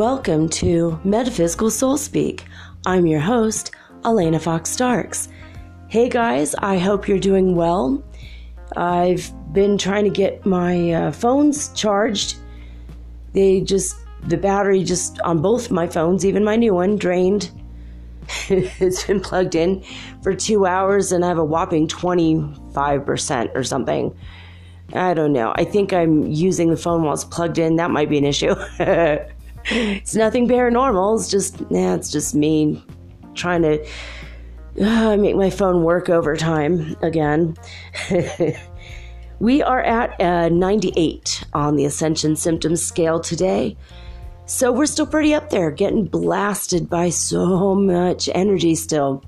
Welcome to Metaphysical Soul Speak. I'm your host, Elena Fox Starks. Hey guys, I hope you're doing well. I've been trying to get my uh, phones charged. They just, the battery just on both my phones, even my new one, drained. it's been plugged in for two hours and I have a whopping 25% or something. I don't know. I think I'm using the phone while it's plugged in. That might be an issue. it's nothing paranormal. It's just, yeah, it's just me trying to uh, make my phone work overtime again. we are at uh, 98 on the Ascension Symptoms Scale today. So we're still pretty up there, getting blasted by so much energy still.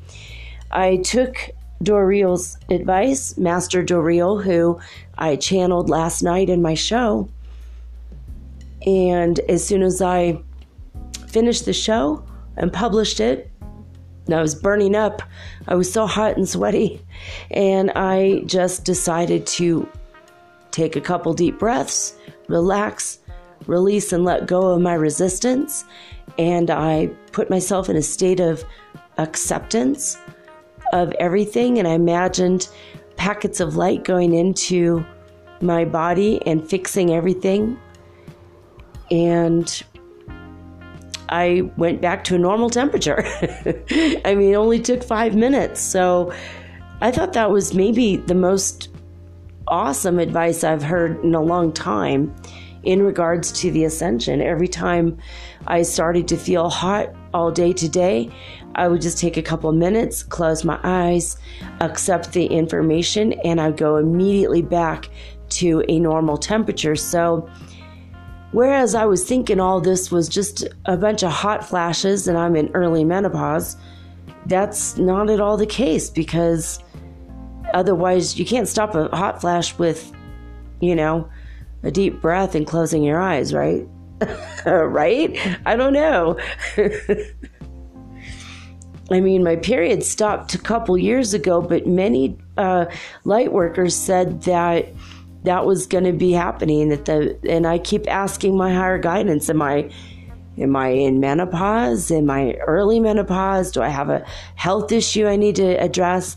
I took Dorriel's advice, Master Dorriel, who I channeled last night in my show and as soon as I finished the show and published it, I was burning up. I was so hot and sweaty. And I just decided to take a couple deep breaths, relax, release, and let go of my resistance. And I put myself in a state of acceptance of everything. And I imagined packets of light going into my body and fixing everything and I went back to a normal temperature. I mean, it only took five minutes. So I thought that was maybe the most awesome advice I've heard in a long time in regards to the ascension. Every time I started to feel hot all day today, I would just take a couple minutes, close my eyes, accept the information, and I'd go immediately back to a normal temperature. So Whereas I was thinking all this was just a bunch of hot flashes and I'm in early menopause, that's not at all the case because otherwise you can't stop a hot flash with, you know, a deep breath and closing your eyes, right? right? I don't know. I mean, my period stopped a couple years ago, but many uh, light workers said that that was going to be happening that the and I keep asking my higher guidance am I am I in menopause? Am I early menopause? Do I have a health issue I need to address?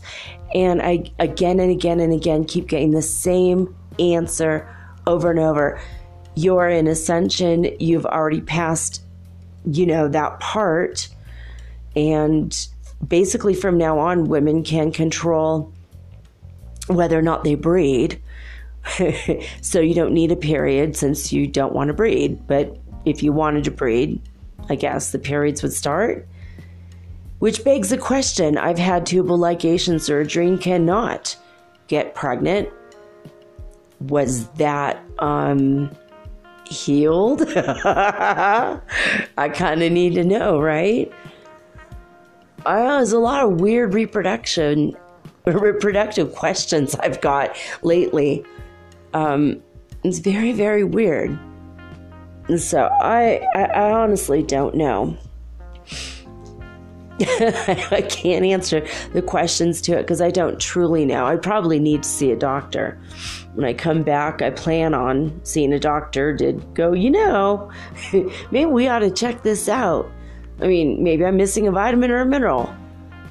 And I again and again and again keep getting the same answer over and over. You're in ascension you've already passed you know that part. And basically from now on women can control whether or not they breed so you don't need a period since you don't want to breed. But if you wanted to breed, I guess the periods would start. Which begs the question I've had tubal ligation surgery and cannot get pregnant. Was that um, healed? I kind of need to know, right? Uh, there's a lot of weird reproduction, reproductive questions I've got lately. Um, it's very, very weird. So I, I, I honestly don't know. I can't answer the questions to it because I don't truly know. I probably need to see a doctor. When I come back, I plan on seeing a doctor to go, you know, maybe we ought to check this out. I mean, maybe I'm missing a vitamin or a mineral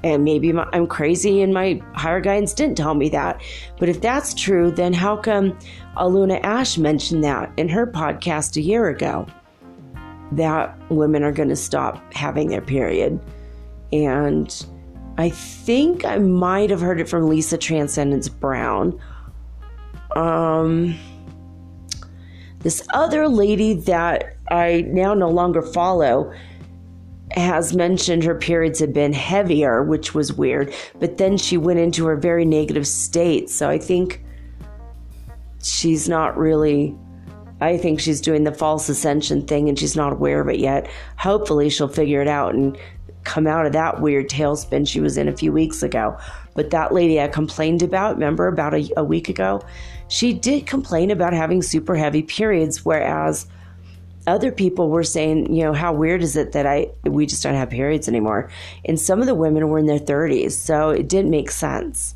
and maybe I'm crazy and my higher guidance didn't tell me that. But if that's true, then how come Aluna Ash mentioned that in her podcast a year ago? That women are going to stop having their period. And I think I might have heard it from Lisa Transcendence Brown. Um, this other lady that I now no longer follow has mentioned her periods have been heavier, which was weird, but then she went into her very negative state. So I think she's not really I think she's doing the false ascension thing and she's not aware of it yet. Hopefully, she'll figure it out and come out of that weird tailspin she was in a few weeks ago. But that lady I complained about, remember about a, a week ago, she did complain about having super heavy periods, whereas other people were saying, you know, how weird is it that I we just don't have periods anymore? And some of the women were in their 30s, so it didn't make sense.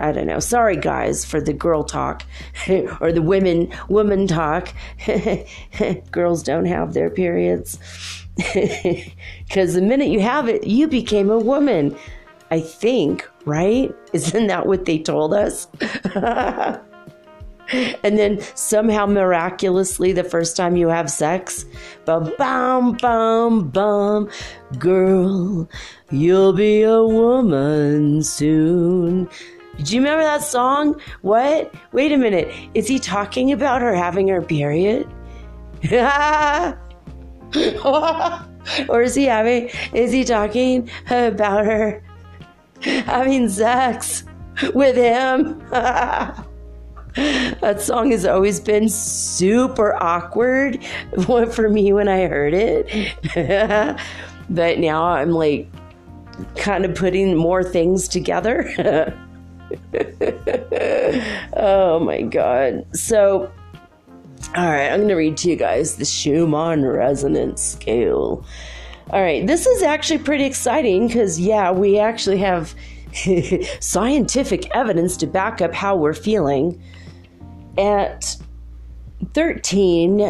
I don't know. Sorry, guys, for the girl talk or the women woman talk. Girls don't have their periods because the minute you have it, you became a woman. I think, right? Isn't that what they told us? And then somehow miraculously, the first time you have sex, bum bum bum bum, girl, you'll be a woman soon. Do you remember that song? What? Wait a minute. Is he talking about her having her period? or is he having is he talking about her having sex with him? that song has always been super awkward for me when I heard it. but now I'm like kind of putting more things together. oh my god. So, all right, I'm going to read to you guys the Schumann resonance scale. All right, this is actually pretty exciting because, yeah, we actually have scientific evidence to back up how we're feeling. At 13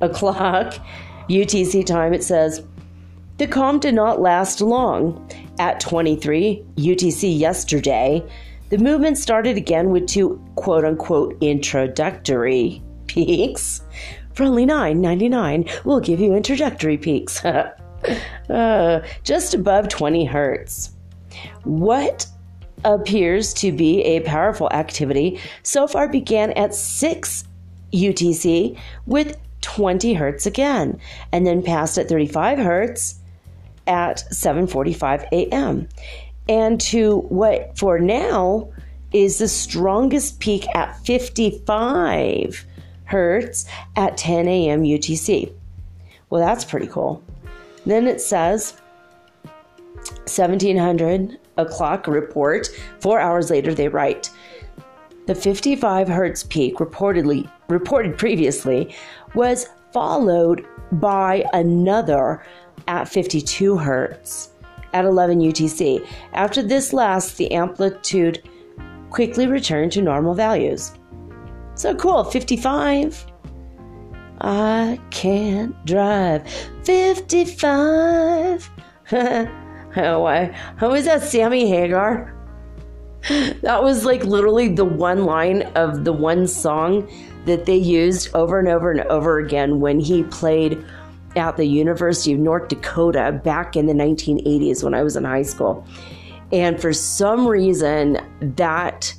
o'clock UTC time, it says, the calm did not last long. At 23 UTC yesterday, the movement started again with two quote unquote introductory peaks. For only $9.99, we'll give you introductory peaks. uh, just above 20 hertz. What appears to be a powerful activity so far began at 6 UTC with 20 hertz again, and then passed at 35 hertz at 7:45 a.m and to what for now is the strongest peak at 55 hertz at 10 a.m. UTC. Well, that's pretty cool. Then it says 1700 o'clock report. Four hours later, they write the 55 hertz peak reportedly reported previously was followed by another at 52 hertz at 11 UTC. After this last, the amplitude quickly returned to normal values. So cool, 55. I can't drive 55. oh, why? How is that Sammy Hagar? That was like literally the one line of the one song that they used over and over and over again when he played at the University of North Dakota back in the 1980s when I was in high school. And for some reason, that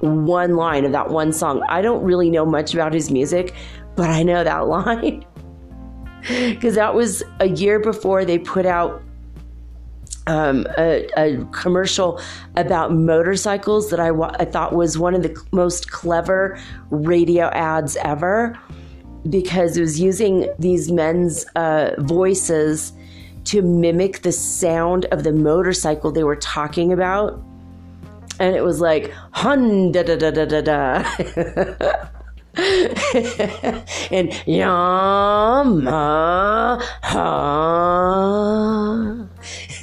one line of that one song, I don't really know much about his music, but I know that line. Because that was a year before they put out um, a, a, commercial about motorcycles that I, I thought was one of the most clever radio ads ever because it was using these men's uh, voices to mimic the sound of the motorcycle they were talking about. And it was like, hun da da da da da da. and yama ha.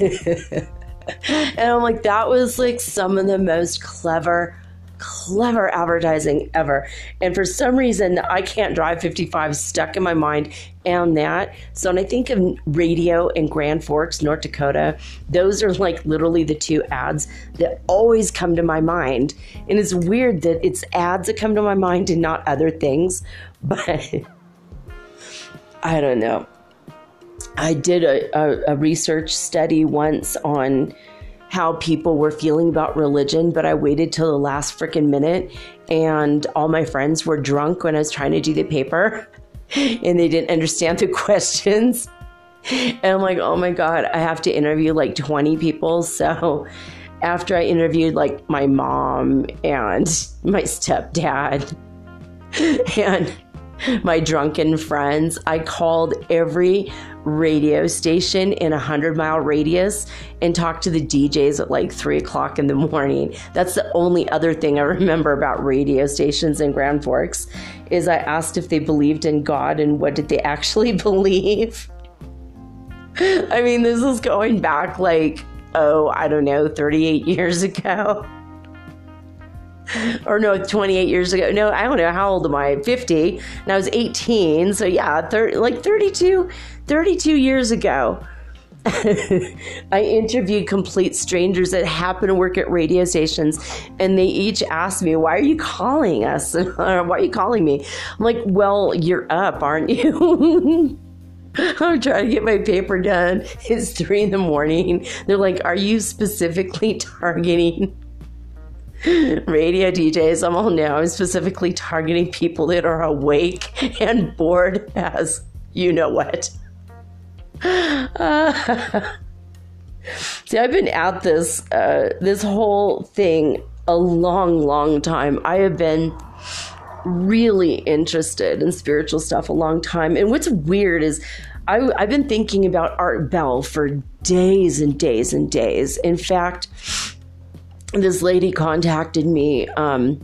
and I'm like, that was like some of the most clever clever advertising ever. And for some reason, I can't drive 55 stuck in my mind and that. So when I think of radio in Grand Forks, North Dakota, those are like literally the two ads that always come to my mind. And it's weird that it's ads that come to my mind and not other things. But I don't know. I did a, a, a research study once on how people were feeling about religion, but I waited till the last freaking minute and all my friends were drunk when I was trying to do the paper and they didn't understand the questions. and I'm like, oh my God, I have to interview like 20 people. So after I interviewed like my mom and my stepdad and my drunken friends, I called every radio station in a hundred mile radius and talk to the DJs at like three o'clock in the morning. That's the only other thing I remember about radio stations in Grand Forks is I asked if they believed in God and what did they actually believe. I mean, this is going back like, oh, I don't know, 38 years ago. or no, 28 years ago. No, I don't know. How old am I? 50. And I was 18. So yeah, 30, like 32, 32 years ago. I interviewed complete strangers that happen to work at radio stations, and they each asked me, Why are you calling us? Why are you calling me? I'm like, Well, you're up, aren't you? I'm trying to get my paper done. It's three in the morning. They're like, Are you specifically targeting radio DJs? I'm all now. I'm specifically targeting people that are awake and bored as you know what. Uh, see, I've been at this uh, this whole thing a long, long time. I have been really interested in spiritual stuff a long time. And what's weird is I, have been thinking about Art Bell for days and days and days. In fact, this lady contacted me um,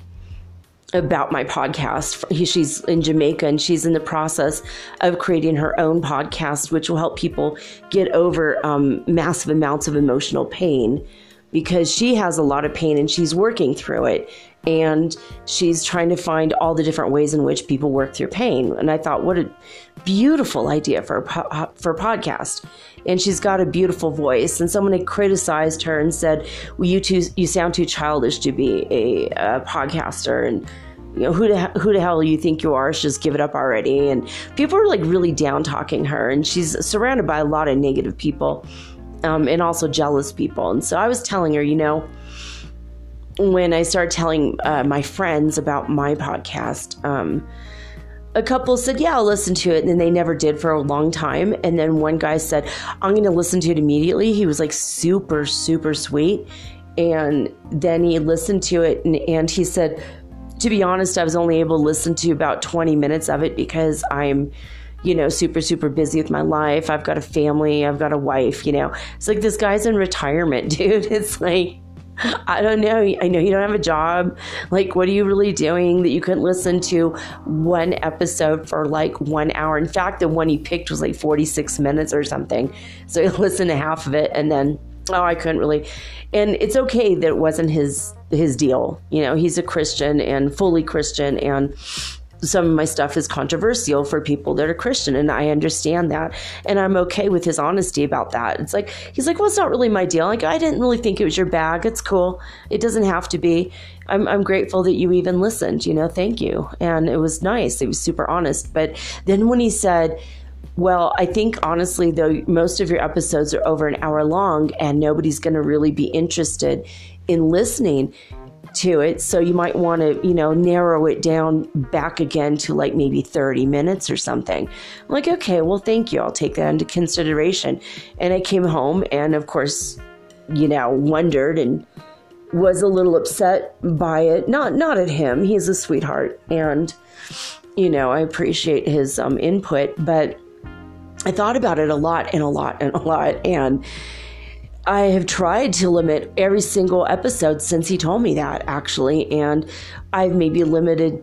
about my podcast. She's in Jamaica and she's in the process of creating her own podcast, which will help people get over um, massive amounts of emotional pain because she has a lot of pain and she's working through it and she's trying to find all the different ways in which people work through pain. And I thought, what a beautiful idea for a, for a podcast. And she's got a beautiful voice. And someone had criticized her and said, "Well, you too, you sound too childish to be a, a podcaster." And you know who the who the hell you think you are? Just give it up already. And people are like really down talking her, and she's surrounded by a lot of negative people, um, and also jealous people. And so I was telling her, you know when I started telling uh, my friends about my podcast, um, a couple said, Yeah, I'll listen to it. And then they never did for a long time. And then one guy said, I'm going to listen to it immediately. He was like super, super sweet. And then he listened to it and, and he said, To be honest, I was only able to listen to about 20 minutes of it because I'm you know, super, super busy with my life. I've got a family, I've got a wife, you know. It's like this guy's in retirement, dude. It's like, I don't know. I know you don't have a job. Like, what are you really doing that you couldn't listen to one episode for like one hour? In fact, the one he picked was like 46 minutes or something. So he listened to half of it and then, oh, I couldn't really. And it's okay that it wasn't his his deal. You know, he's a Christian and fully Christian and some of my stuff is controversial for people that are Christian, and I understand that. And I'm okay with his honesty about that. It's like, he's like, well, it's not really my deal. Like, I didn't really think it was your bag. It's cool. It doesn't have to be. I'm, I'm grateful that you even listened, you know, thank you. And it was nice. It was super honest. But then when he said, well, I think honestly, though, most of your episodes are over an hour long and nobody's going to really be interested in listening to it. So you might want to, you know, narrow it down back again to like maybe 30 minutes or something. I'm like, okay, well, thank you. I'll take that into consideration. And I came home and, of course, you know, wondered and was a little upset by it. Not not at him. He's a sweetheart and you know, I appreciate his um, input, but I thought about it a lot and a lot and a lot and I have tried to limit every single episode since he told me that, actually, and I've maybe limited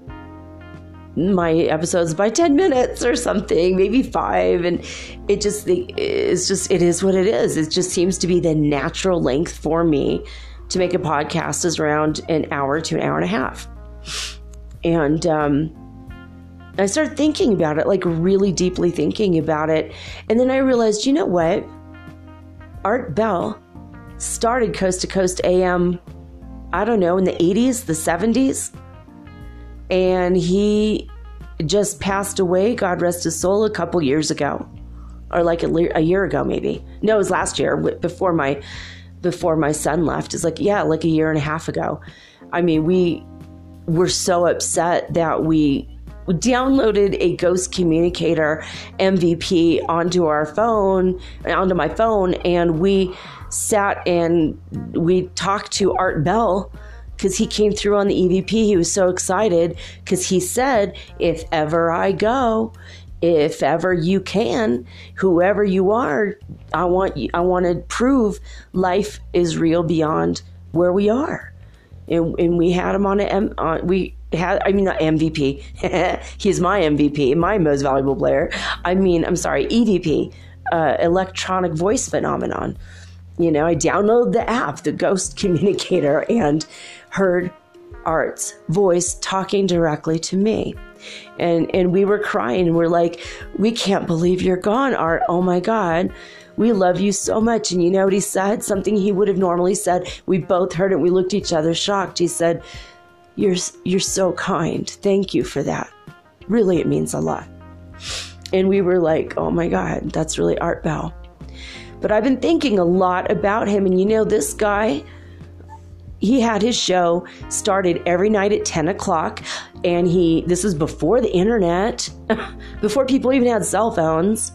my episodes by 10 minutes or something, maybe five. And it just, it's just, it is what it is. It just seems to be the natural length for me to make a podcast is around an hour to an hour and a half. And, um, I started thinking about it, like really deeply thinking about it. And then I realized, you know what? Art Bell started Coast to Coast AM, I don't know, in the 80s, the 70s. And he just passed away, God rest his soul, a couple years ago. Or like a, a year ago, maybe. No, it was last year before my before my son left. It's like, yeah, like a year and a half ago. I mean, we were so upset that we downloaded a Ghost Communicator MVP onto our phone, onto my phone, and we sat and we talked to Art Bell because he came through on the EVP. He was so excited because he said, If ever I go, if ever you can, whoever you are, I want I want to prove life is real beyond where we are. And, and we had him on a on, we had I mean not MVP. He's my MVP, my most valuable player. I mean, I'm sorry, EVP, uh, electronic voice phenomenon. You know, I downloaded the app, the Ghost Communicator, and heard Art's voice talking directly to me. And and we were crying. We're like, we can't believe you're gone, Art. Oh my God. We love you so much. And you know what he said? Something he would have normally said. We both heard it. We looked at each other shocked. He said, You're you're so kind. Thank you for that. Really, it means a lot. And we were like, Oh my God, that's really Art Bell. But I've been thinking a lot about him. And you know, this guy, he had his show started every night at 10 o'clock and he this was before the internet before people even had cell phones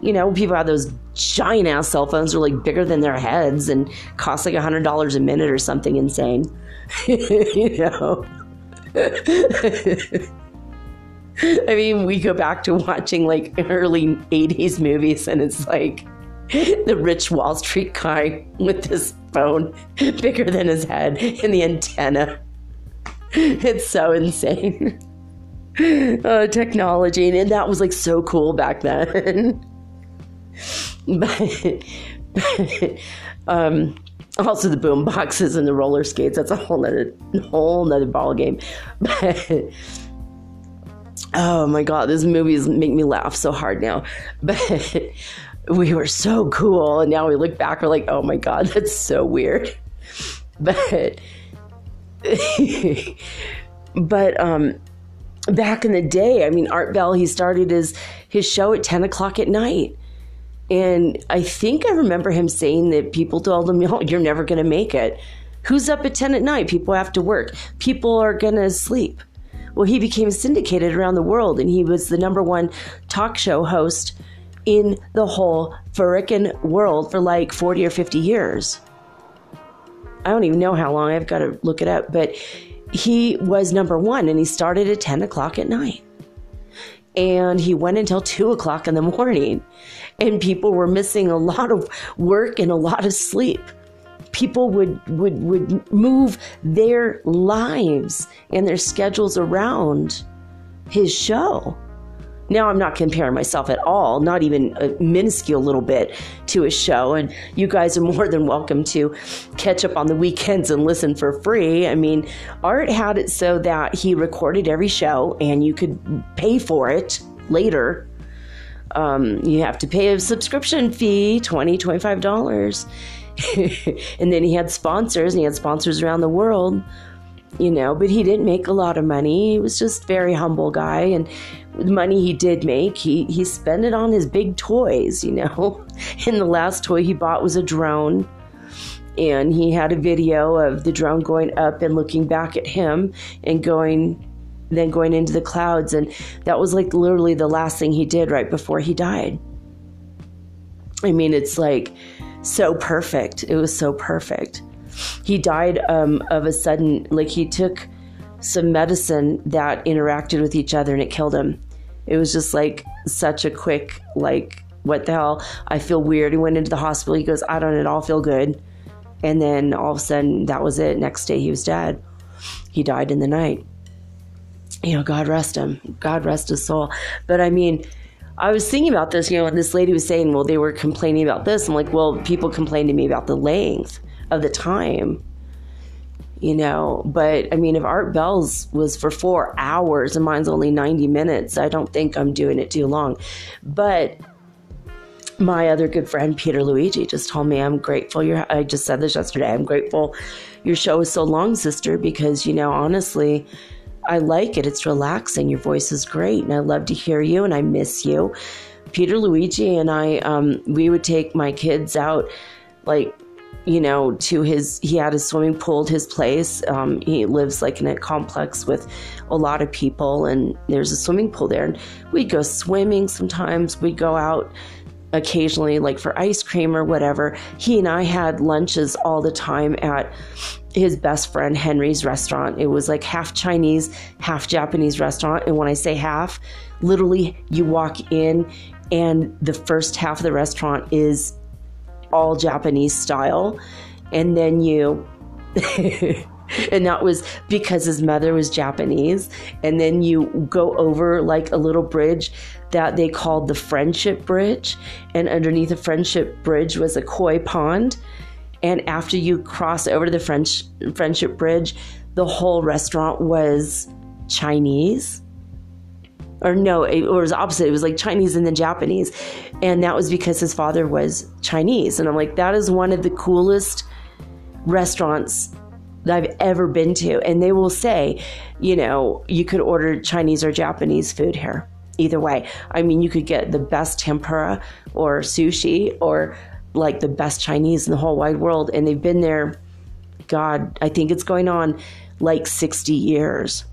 you know people had those giant ass cell phones that were like bigger than their heads and cost like a hundred dollars a minute or something insane you know I mean, we go back to watching like early 80s movies, and it's like the rich Wall Street guy with this phone bigger than his head and the antenna. It's so insane. Oh, technology. And that was like so cool back then. but, but um, also the boom boxes and the roller skates. That's a whole nother, whole nother ball game. But, oh my God, these movies make me laugh so hard now. But we were so cool. And now we look back, we're like, oh my God, that's so weird. But, but, um, back in the day, I mean, Art Bell, he started his, his show at 10 o'clock at night. And I think I remember him saying that people told him, oh, you're never going to make it. Who's up at 10 at night? People have to work. People are going to sleep. Well, he became syndicated around the world and he was the number one talk show host in the whole frickin' world for like 40 or 50 years. I don't even know how long, I've got to look it up, but he was number one and he started at 10 o'clock at night. And he went until 2 o'clock in the morning. And people were missing a lot of work and a lot of sleep. People would, would, would move their lives and their schedules around his show. Now, I'm not comparing myself at all, not even a minuscule little bit to a show. And you guys are more than welcome to catch up on the weekends and listen for free. I mean, Art had it so that he recorded every show and you could pay for it later. Um, you have to pay a subscription fee $20, $25. and then he had sponsors, and he had sponsors around the world you know, but he didn't make a lot of money. He was just very humble guy and the money he did make, he he spent it on his big toys, you know. And the last toy he bought was a drone. And he had a video of the drone going up and looking back at him and going then going into the clouds and that was like literally the last thing he did right before he died. I mean, it's like so perfect. It was so perfect he died um, of a sudden, like he took some medicine that interacted with each other and it killed him. It was just like such a quick, like, what the hell? I feel weird. He went into the hospital. He goes, I don't at all feel good. And then all of a sudden, that was it. Next day, he was dead. He died in the night. You know, God rest him. God rest his soul. But I mean, I was thinking about this, you know, and this lady was saying, well, they were complaining about this. I'm like, well, people complain to me about the length of the time you know but i mean if art bell's was for four hours and mine's only 90 minutes i don't think i'm doing it too long but my other good friend peter luigi just told me i'm grateful i just said this yesterday i'm grateful your show is so long sister because you know honestly i like it it's relaxing your voice is great and i love to hear you and i miss you peter luigi and i um, we would take my kids out like you know, to his, he had a swimming pool at his place. Um, he lives like in a complex with a lot of people, and there's a swimming pool there. And we'd go swimming sometimes. We'd go out occasionally, like for ice cream or whatever. He and I had lunches all the time at his best friend Henry's restaurant. It was like half Chinese, half Japanese restaurant. And when I say half, literally you walk in and the first half of the restaurant is all Japanese style. And then you. and that was because his mother was Japanese. And then you go over like a little bridge that they called the Friendship Bridge. And underneath the Friendship Bridge was a koi pond. And after you cross over to the French Friendship Bridge, the whole restaurant was Chinese or no, it was opposite. It was like Chinese and then Japanese. And that was because his father was Chinese. And I'm like, that is one of the coolest restaurants that I've ever been to. And they will say, you know, you could order Chinese or Japanese food here. Either way. I mean, you could get the best tempura or sushi or like the best Chinese in the whole wide world. And they've been there, God, I think it's going on like 60 years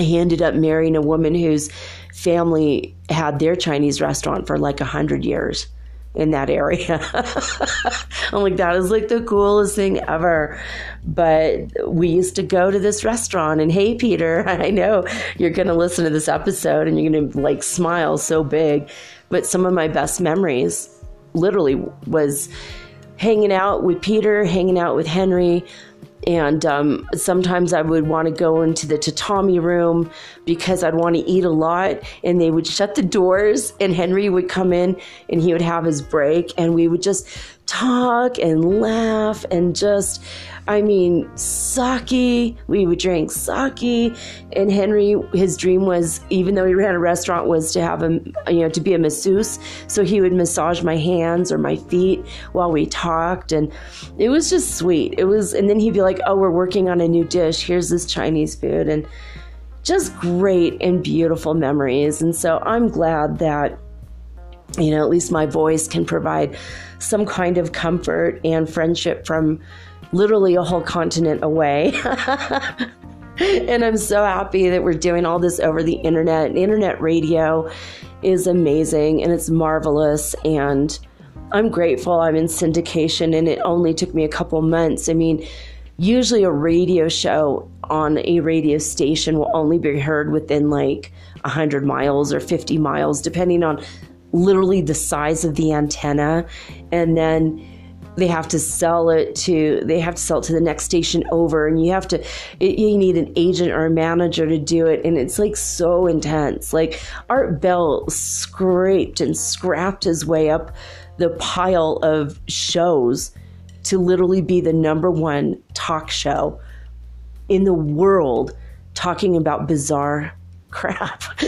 he ended up marrying a woman whose family had their Chinese restaurant for like a hundred years in that area. I'm like, that is like the coolest thing ever. But we used to go to this restaurant, and hey, Peter, I know you're going to listen to this episode and you're going to like smile so big. But some of my best memories literally was hanging out with Peter, hanging out with Henry, and um, sometimes I would want to go into the tatami room because I'd want to eat a lot. And they would shut the doors, and Henry would come in and he would have his break, and we would just talk and laugh and just, I mean, sake. We would drink sake. And Henry, his dream was, even though he ran a restaurant, was to have a, you know, to be a masseuse. So he would massage my hands or my feet while we talked. And it was just sweet. It was, and then he'd be like, oh, we're working on a new dish. Here's this Chinese food. And just great and beautiful memories. And so I'm glad that you know, at least my voice can provide some kind of comfort and friendship from literally a whole continent away. and I'm so happy that we're doing all this over the internet. Internet radio is amazing and it's marvelous. And I'm grateful I'm in syndication and it only took me a couple months. I mean, usually a radio show on a radio station will only be heard within like 100 miles or 50 miles, depending on literally the size of the antenna and then they have to sell it to they have to sell it to the next station over and you have to it, you need an agent or a manager to do it and it's like so intense. Like art bell scraped and scrapped his way up the pile of shows to literally be the number one talk show in the world talking about bizarre crap.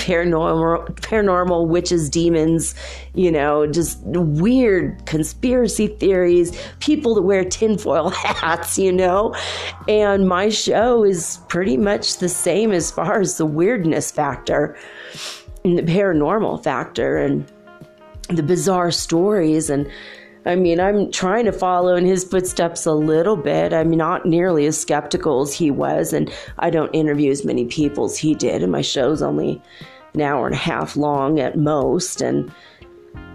paranormal, paranormal witches, demons, you know, just weird conspiracy theories, people that wear tinfoil hats, you know. And my show is pretty much the same as far as the weirdness factor and the paranormal factor and the bizarre stories and I mean, I'm trying to follow in his footsteps a little bit. I'm not nearly as skeptical as he was, and I don't interview as many people as he did, and my show's only an hour and a half long at most. And,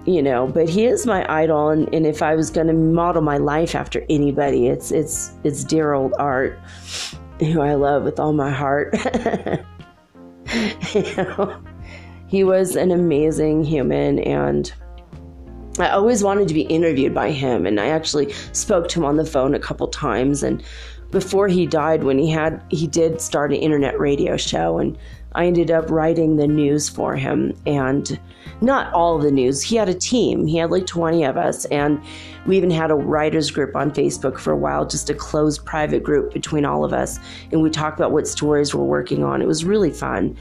you know, but he is my idol, and, and if I was going to model my life after anybody, it's, it's, it's dear old Art, who I love with all my heart. you know, he was an amazing human, and I always wanted to be interviewed by him, and I actually spoke to him on the phone a couple times. And before he died, when he had, he did start an internet radio show, and I ended up writing the news for him, and not all the news. He had a team. He had like 20 of us, and we even had a writers group on Facebook for a while, just a closed private group between all of us, and we talked about what stories we're working on. It was really fun.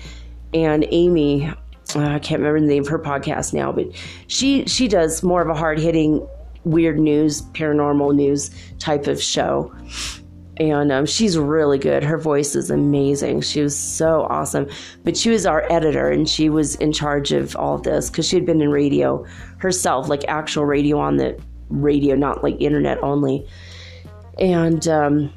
And Amy, uh, I can't remember the name of her podcast now, but she she does more of a hard hitting, weird news, paranormal news type of show. And um, she's really good. Her voice is amazing. She was so awesome. But she was our editor and she was in charge of all of this because she had been in radio herself, like actual radio on the radio, not like internet only. And um,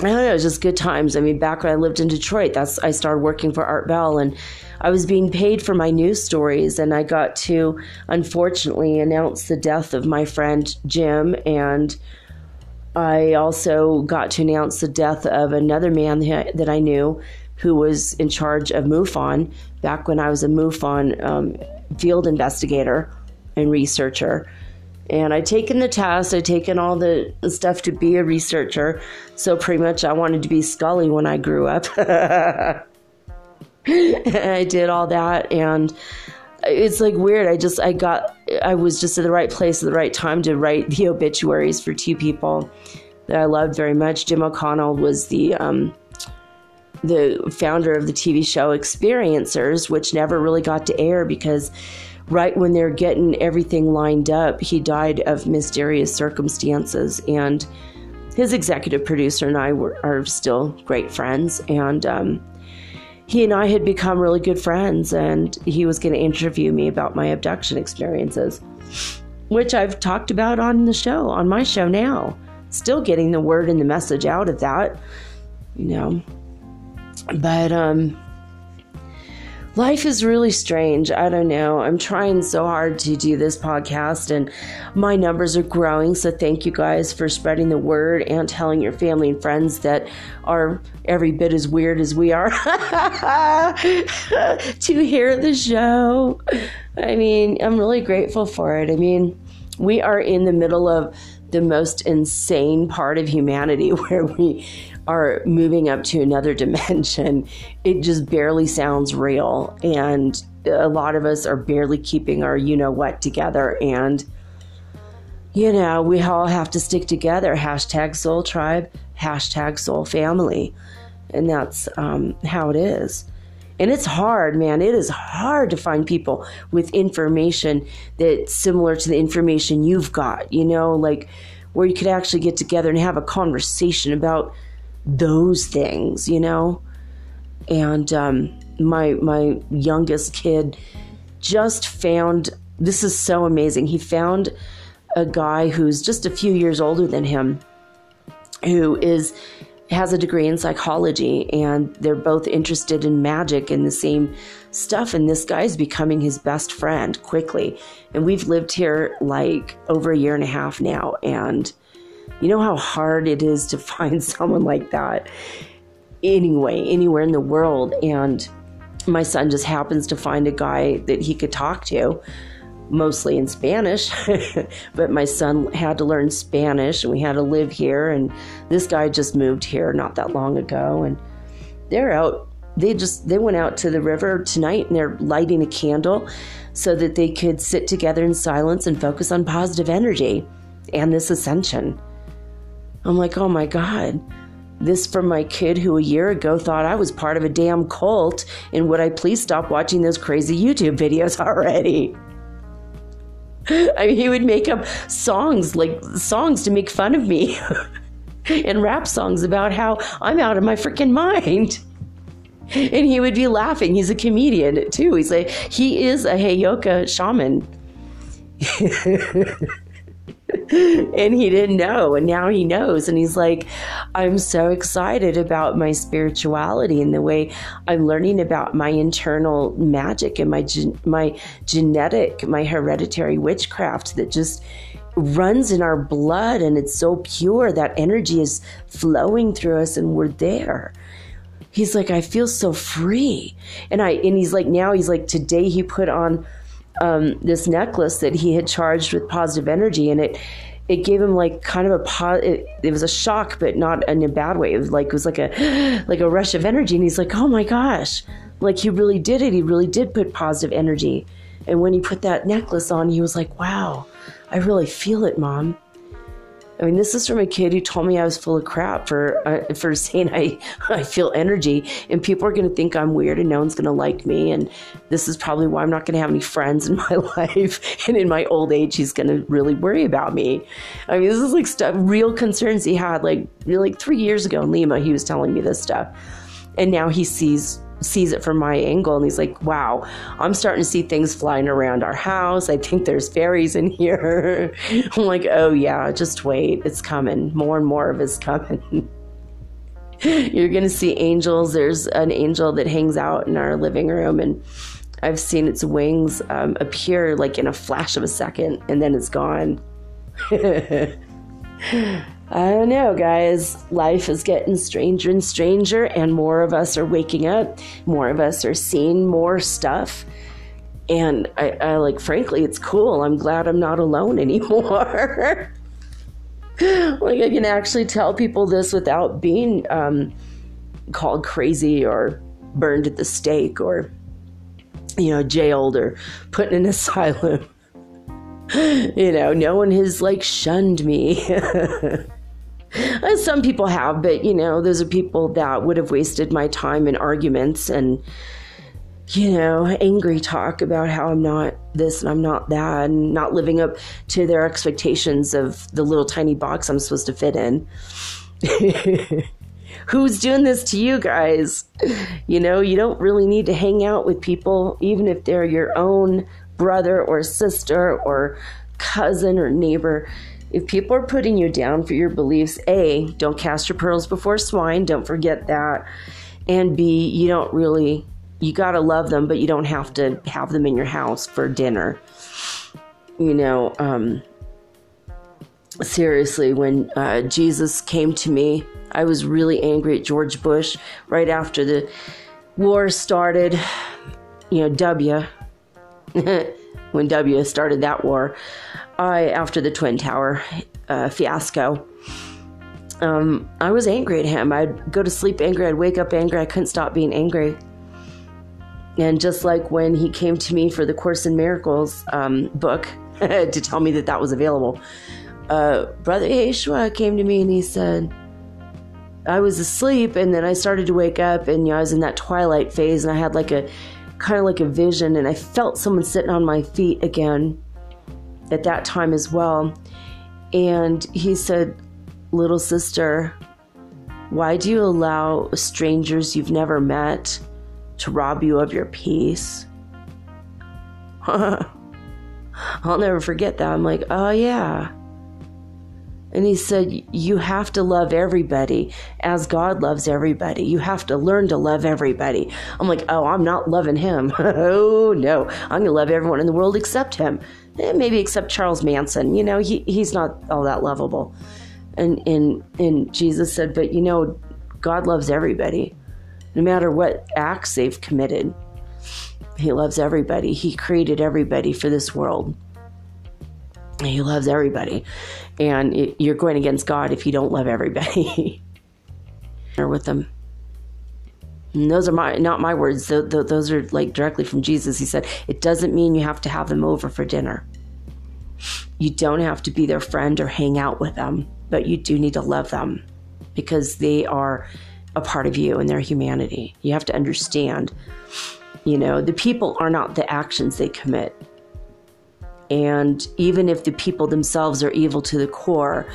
I don't know, it was just good times. I mean, back when I lived in Detroit, that's I started working for Art Bell, and I was being paid for my news stories, and I got to unfortunately announce the death of my friend Jim, and I also got to announce the death of another man that I knew who was in charge of MUFON back when I was a MUFON um, field investigator and researcher. And I'd taken the test, I'd taken all the stuff to be a researcher. So pretty much I wanted to be Scully when I grew up. I did all that and it's like weird. I just I got I was just at the right place at the right time to write the obituaries for two people that I loved very much. Jim O'Connell was the um, the founder of the TV show Experiencers, which never really got to air because right when they're getting everything lined up, he died of mysterious circumstances. And his executive producer and I were, are still great friends. And um, he and I had become really good friends. And he was going to interview me about my abduction experiences, which I've talked about on the show, on my show now. Still getting the word and the message out of that, you know. But, um, life is really strange. I don't know. I'm trying so hard to do this podcast, and my numbers are growing. So, thank you guys for spreading the word and telling your family and friends that are every bit as weird as we are to hear the show. I mean, I'm really grateful for it. I mean, we are in the middle of the most insane part of humanity where we are moving up to another dimension, it just barely sounds real. And a lot of us are barely keeping our you know what together. And, you know, we all have to stick together. Hashtag soul tribe, hashtag soul family. And that's um, how it is. And it's hard, man. It is hard to find people with information that's similar to the information you've got, you know, like where you could actually get together and have a conversation about those things, you know? And um, my my youngest kid just found this is so amazing. He found a guy who's just a few years older than him who is has a degree in psychology and they're both interested in magic and the same stuff and this guy's becoming his best friend quickly and we've lived here like over a year and a half now and you know how hard it is to find someone like that anyway, anywhere in the world. And my son just happens to find a guy that he could talk to, mostly in Spanish. but my son had to learn Spanish and we had to live here. And this guy just moved here not that long ago. And they're out. They just they went out to the river tonight and they're lighting a candle so that they could sit together in silence and focus on positive energy and this ascension. I'm like, oh my God. This from my kid who a year ago thought I was part of a damn cult, and would I please stop watching those crazy YouTube videos already? I mean, he would make up songs, like songs to make fun of me, and rap songs about how I'm out of my freaking mind. And he would be laughing. He's a comedian too. He's like, he is a Heyoka shaman. and he didn't know and now he knows and he's like i'm so excited about my spirituality and the way i'm learning about my internal magic and my gen- my genetic my hereditary witchcraft that just runs in our blood and it's so pure that energy is flowing through us and we're there. He's like i feel so free. And i and he's like now he's like today he put on um, this necklace that he had charged with positive energy, and it it gave him like kind of a po- it, it was a shock, but not in a bad way. It was like it was like a like a rush of energy, and he's like, "Oh my gosh!" Like he really did it. He really did put positive energy. And when he put that necklace on, he was like, "Wow, I really feel it, mom." I mean, this is from a kid who told me I was full of crap for uh, for saying I I feel energy, and people are going to think I'm weird, and no one's going to like me, and this is probably why I'm not going to have any friends in my life, and in my old age, he's going to really worry about me. I mean, this is like stuff, real concerns he had, like like three years ago in Lima, he was telling me this stuff, and now he sees sees it from my angle and he's like, wow, I'm starting to see things flying around our house. I think there's fairies in here. I'm like, oh yeah, just wait. It's coming. More and more of it's coming. You're going to see angels. There's an angel that hangs out in our living room and I've seen its wings um, appear like in a flash of a second and then it's gone. I don't know, guys. Life is getting stranger and stranger, and more of us are waking up. More of us are seeing more stuff. And I, I like, frankly, it's cool. I'm glad I'm not alone anymore. like, I can actually tell people this without being um, called crazy or burned at the stake or, you know, jailed or put in an asylum. you know, no one has like shunned me. Uh, some people have, but you know, those are people that would have wasted my time in arguments and, you know, angry talk about how I'm not this and I'm not that and not living up to their expectations of the little tiny box I'm supposed to fit in. Who's doing this to you guys? You know, you don't really need to hang out with people, even if they're your own brother or sister or cousin or neighbor if people are putting you down for your beliefs, A, don't cast your pearls before swine, don't forget that. And B, you don't really, you got to love them, but you don't have to have them in your house for dinner. You know, um, seriously, when uh, Jesus came to me, I was really angry at George Bush right after the war started. You know, W, when W started that war. I, after the Twin Tower uh, fiasco, um, I was angry at him. I'd go to sleep angry, I'd wake up angry, I couldn't stop being angry. And just like when he came to me for the Course in Miracles um, book to tell me that that was available, uh, Brother Yeshua came to me and he said, I was asleep and then I started to wake up and you know, I was in that twilight phase and I had like a kind of like a vision and I felt someone sitting on my feet again at that time as well. And he said, Little sister, why do you allow strangers you've never met to rob you of your peace? I'll never forget that. I'm like, oh, yeah. And he said, You have to love everybody as God loves everybody. You have to learn to love everybody. I'm like, Oh, I'm not loving him. oh, no. I'm going to love everyone in the world except him eh, maybe except Charles Manson. You know, he, he's not all that lovable. And, and, and Jesus said, but you know, God loves everybody, no matter what acts they've committed. He loves everybody. He created everybody for this world. He loves everybody. And it, you're going against God if you don't love everybody. or with them. And those are my not my words. those are like directly from Jesus. He said, "It doesn't mean you have to have them over for dinner. You don't have to be their friend or hang out with them, but you do need to love them because they are a part of you and their humanity. You have to understand, you know, the people are not the actions they commit. And even if the people themselves are evil to the core,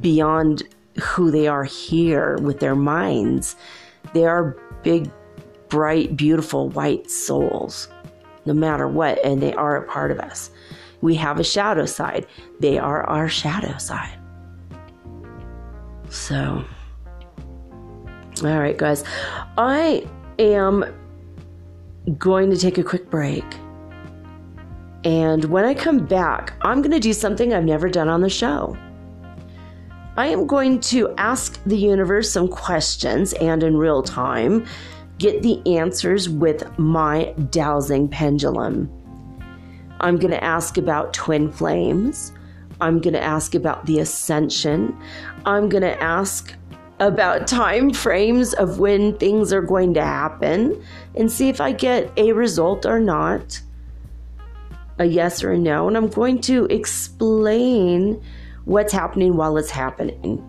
beyond who they are here with their minds, they are big, bright, beautiful white souls, no matter what, and they are a part of us. We have a shadow side, they are our shadow side. So, all right, guys, I am going to take a quick break. And when I come back, I'm going to do something I've never done on the show. I am going to ask the universe some questions and in real time get the answers with my dowsing pendulum. I'm going to ask about twin flames. I'm going to ask about the ascension. I'm going to ask about time frames of when things are going to happen and see if I get a result or not, a yes or a no. And I'm going to explain what's happening while it's happening.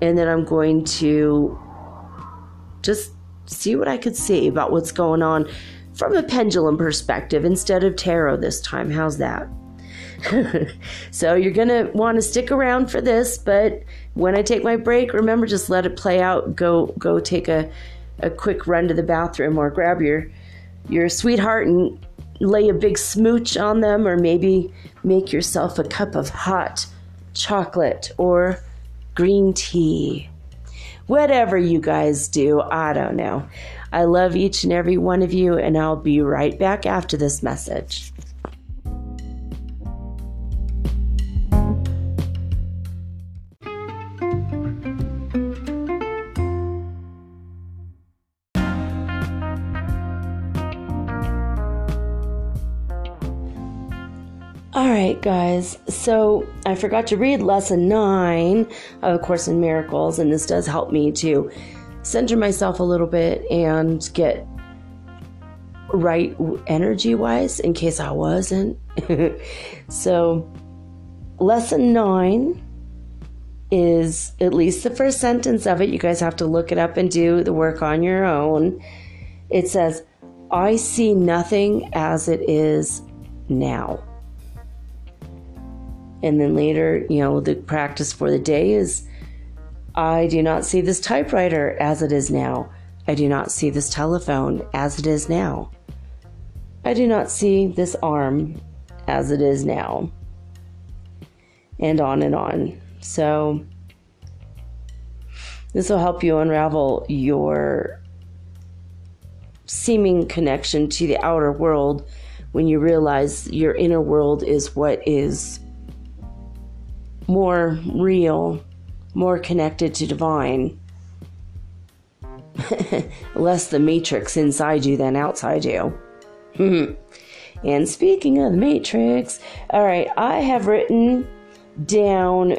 And then I'm going to just see what I could see about what's going on from a pendulum perspective instead of tarot this time. How's that? so you're going to want to stick around for this, but when I take my break, remember just let it play out. Go go take a a quick run to the bathroom or grab your your sweetheart and lay a big smooch on them or maybe make yourself a cup of hot chocolate or green tea. Whatever you guys do, I don't know. I love each and every one of you, and I'll be right back after this message. Right, guys. So I forgot to read lesson nine of A Course in Miracles, and this does help me to center myself a little bit and get right energy wise in case I wasn't. so, lesson nine is at least the first sentence of it. You guys have to look it up and do the work on your own. It says, I see nothing as it is now. And then later, you know, the practice for the day is I do not see this typewriter as it is now. I do not see this telephone as it is now. I do not see this arm as it is now. And on and on. So, this will help you unravel your seeming connection to the outer world when you realize your inner world is what is more real, more connected to divine. Less the matrix inside you than outside you. and speaking of the matrix, all right, I have written down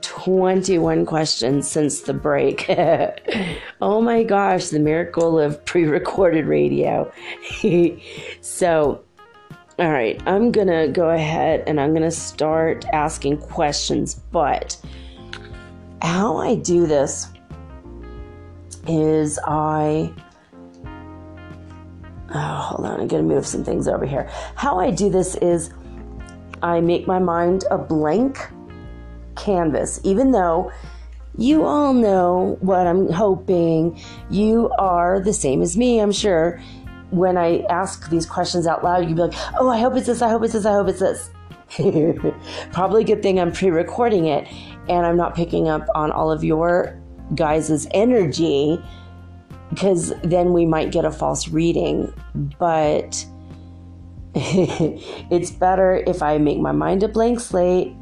21 questions since the break. oh my gosh, the miracle of pre recorded radio. so, all right, I'm gonna go ahead and I'm gonna start asking questions, but how I do this is I. Oh, hold on, I'm gonna move some things over here. How I do this is I make my mind a blank canvas, even though you all know what I'm hoping. You are the same as me, I'm sure when I ask these questions out loud, you'd be like, oh, I hope it's this, I hope it's this, I hope it's this. Probably a good thing I'm pre recording it and I'm not picking up on all of your guys' energy because then we might get a false reading. But it's better if I make my mind a blank slate.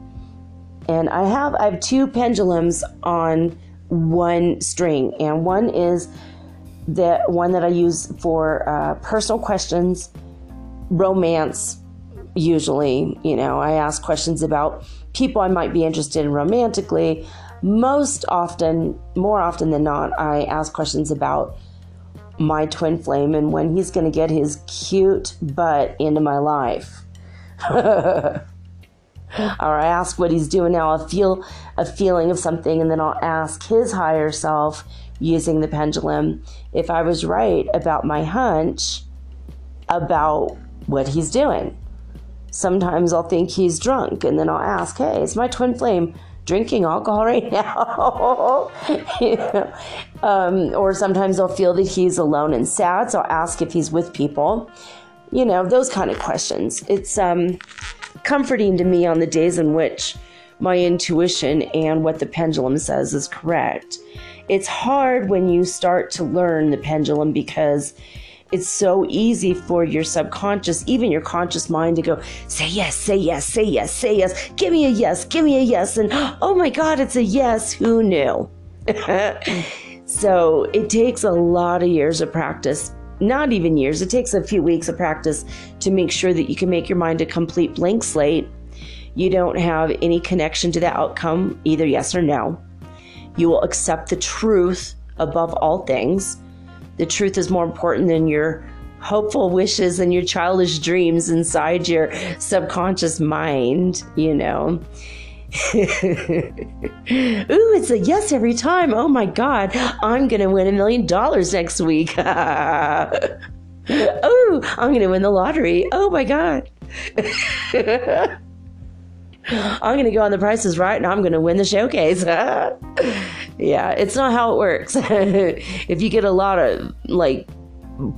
And I have I have two pendulums on one string, and one is the one that I use for uh, personal questions, romance. Usually, you know, I ask questions about people I might be interested in romantically. Most often, more often than not, I ask questions about my twin flame and when he's going to get his cute butt into my life. or I ask what he's doing now. I'll feel a feeling of something, and then I'll ask his higher self using the pendulum if I was right about my hunch about what he's doing. Sometimes I'll think he's drunk and then I'll ask, hey, is my twin flame drinking alcohol right now? you know? um, or sometimes I'll feel that he's alone and sad, so I'll ask if he's with people. You know, those kind of questions. It's um, comforting to me on the days in which my intuition and what the pendulum says is correct it's hard when you start to learn the pendulum because it's so easy for your subconscious, even your conscious mind to go, say yes, say yes, say yes, say yes, give me a yes, give me a yes. And oh my God, it's a yes. Who knew? so it takes a lot of years of practice. Not even years, it takes a few weeks of practice to make sure that you can make your mind a complete blank slate. You don't have any connection to the outcome, either yes or no. You will accept the truth above all things. The truth is more important than your hopeful wishes and your childish dreams inside your subconscious mind, you know. Ooh, it's a yes every time. Oh my God, I'm going to win a million dollars next week. oh, I'm going to win the lottery. Oh my God. I'm to go on the Price Is Right and I'm to win the showcase. yeah, it's not how it works. if you get a lot of like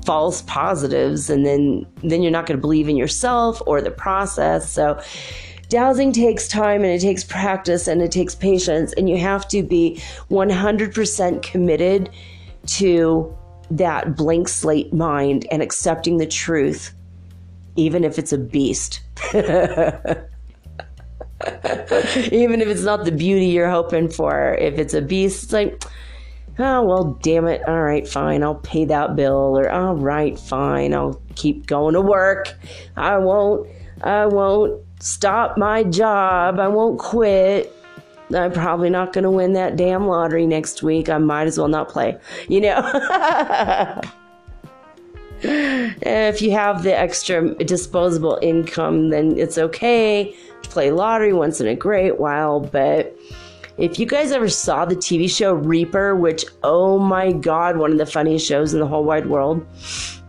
false positives and then then you're not to believe in yourself or the process. So dowsing takes time and it takes practice and it takes patience and you have to be 100% committed to that blank slate mind and accepting the truth even if it's a beast. Even if it's not the beauty you're hoping for, if it's a beast, it's like, oh, well, damn it. All right, fine. I'll pay that bill. Or, all right, fine. I'll keep going to work. I won't, I won't stop my job. I won't quit. I'm probably not going to win that damn lottery next week. I might as well not play, you know? if you have the extra disposable income, then it's okay play lottery once in a great while. But if you guys ever saw the TV show Reaper, which, oh my God, one of the funniest shows in the whole wide world,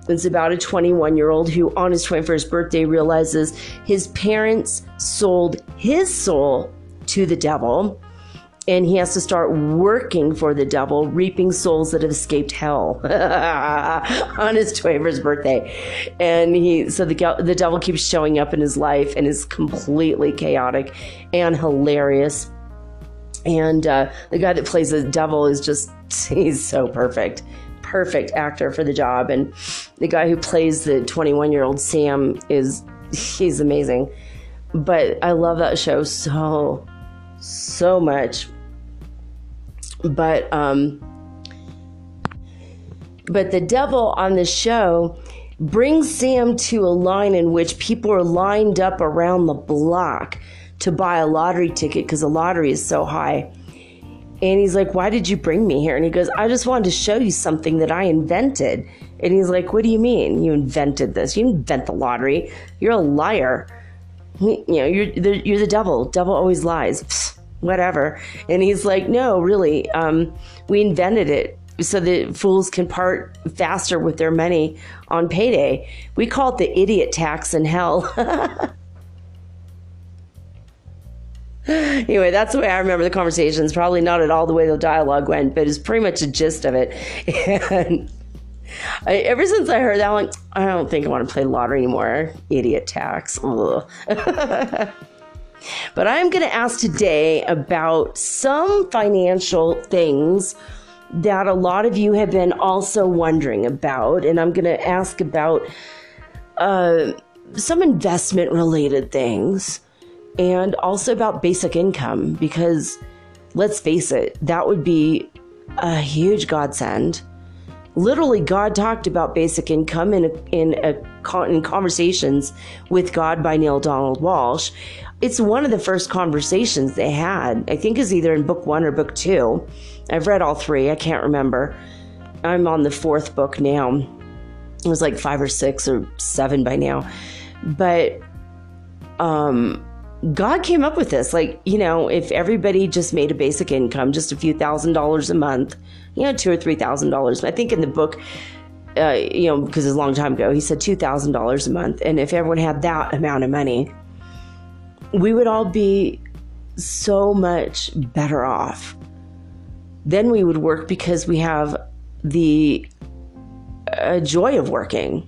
it's about a 21 year old who, on his 21st birthday, realizes his parents sold his soul to the devil and he has to start working for the devil, reaping souls that have escaped hell on his 21st birthday. And he, so the, the devil keeps showing up in his life and is completely chaotic and hilarious. And uh, the guy that plays the devil is just, he's so perfect. Perfect actor for the job. And the guy who plays the 21 year old Sam is, he's amazing. But I love that show so, so much but um, but the devil on the show brings Sam to a line in which people are lined up around the block to buy a lottery ticket because the lottery is so high. And he's like, Why did you bring me here? And he goes, I just wanted to show you something that I invented. And he's like, What do you mean you invented this? You invent the lottery. You're a liar. You know, you're the, you're the devil. Devil always lies whatever. And he's like, no, really, um, we invented it so that fools can part faster with their money on payday. We call it the idiot tax in hell. anyway, that's the way I remember the conversations. Probably not at all the way the dialogue went, but it's pretty much the gist of it. And I, ever since I heard that one, I don't think I want to play lottery anymore. Idiot tax. But I'm going to ask today about some financial things that a lot of you have been also wondering about. And I'm going to ask about uh, some investment related things and also about basic income because let's face it, that would be a huge godsend. Literally, God talked about basic income in a, in, a, in conversations with God by Neale Donald Walsch it's one of the first conversations they had. I think is either in book one or book two. I've read all three. I can't remember. I'm on the fourth book now. It was like five or six or seven by now. But um, God came up with this. Like, you know, if everybody just made a basic income, just a few thousand dollars a month, you know, two or three thousand dollars. I think in the book, uh, you know, because it's a long time ago, he said two thousand dollars a month. And if everyone had that amount of money, we would all be so much better off. Then we would work because we have the uh, joy of working.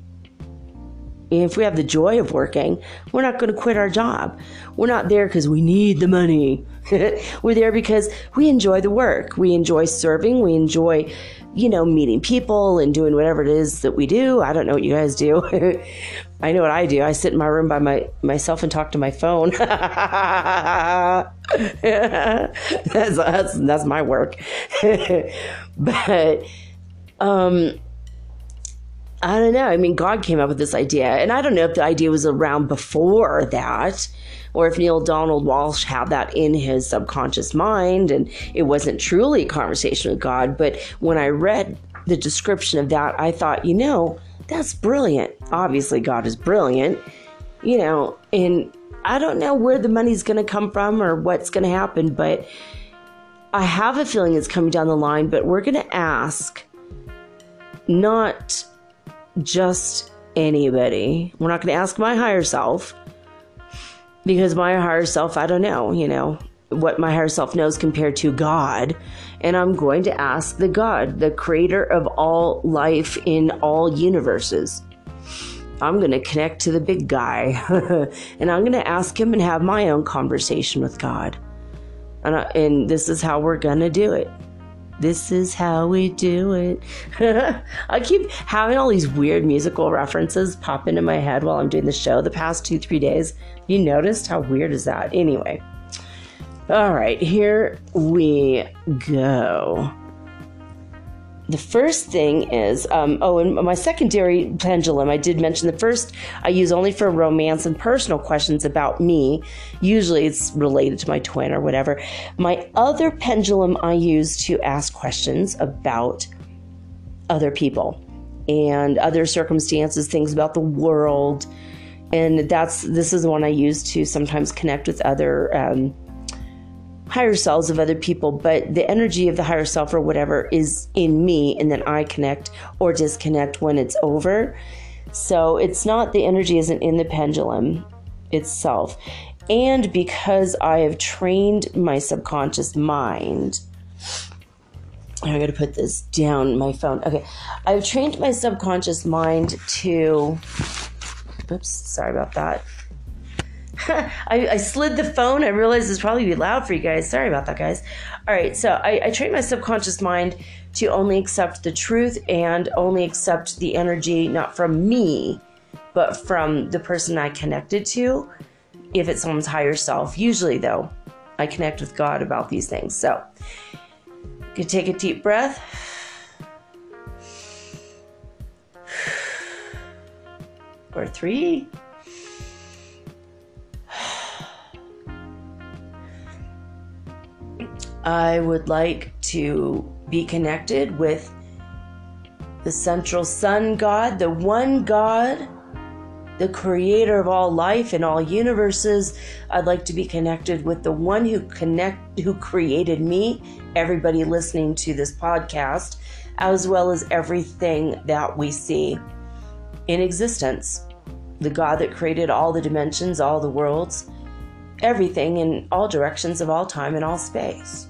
If we have the joy of working, we're not going to quit our job. We're not there because we need the money. we're there because we enjoy the work. We enjoy serving. We enjoy, you know, meeting people and doing whatever it is that we do. I don't know what you guys do, I know what I do. I sit in my room by my myself and talk to my phone. that's, that's that's my work. but um I don't know. I mean, God came up with this idea, and I don't know if the idea was around before that, or if Neale Donald Walsch had that in his subconscious mind, and it wasn't truly a conversation with God. But when I read the description of that, I thought, you know, that's brilliant. Obviously, God is brilliant, you know, and I don't know where the money's going to come from or what's going to happen, but I have a feeling it's coming down the line. But we're going to ask not just anybody. We're not going to ask my higher self. because my higher self, I don't know, you know, what my higher self knows compared to God. And I'm going to ask the God, the creator of all life in all universes. I'm going to connect to the big guy and I'm going to ask him and have my own conversation with God. And, I, and this is how we're going to do it. This is how we do it. I keep having all these weird musical references pop into my head while I'm doing the show the past two, three days. You noticed how weird is that? Anyway. All right, here we go the first thing is um, oh and my secondary pendulum i did mention the first i use only for romance and personal questions about me. Usually it's related to my twin or whatever. My other pendulum i use to ask questions about other people and other circumstances things about the world. And that's this is the one i use to sometimes connect with other um, higher selves of other people, but the energy of the higher self or whatever is in me, and then I connect or disconnect when it's over. So it's not the energy isn't in the pendulum itself. And because I have trained my subconscious mind, I gotta put this down my phone. Okay, I've trained my subconscious mind to. Oops, sorry about that. I, I, slid the phone. I realized it's probably be loud for you guys. Sorry about that, guys. All right, so I, I train my subconscious mind to only accept the truth and only accept the energy not from me, but from the person I connected to. If it's someone's higher self, usually though, I connect with God about these things. So, you can take a deep breath. Or three. I would like to be connected with the central sun God, the one God, the creator of all life and all universes. I'd like to be connected with the one who connect who created me, everybody listening to this podcast, as well as everything that we see in existence. The God that created all the dimensions, all the worlds, everything in all directions of all time and all space.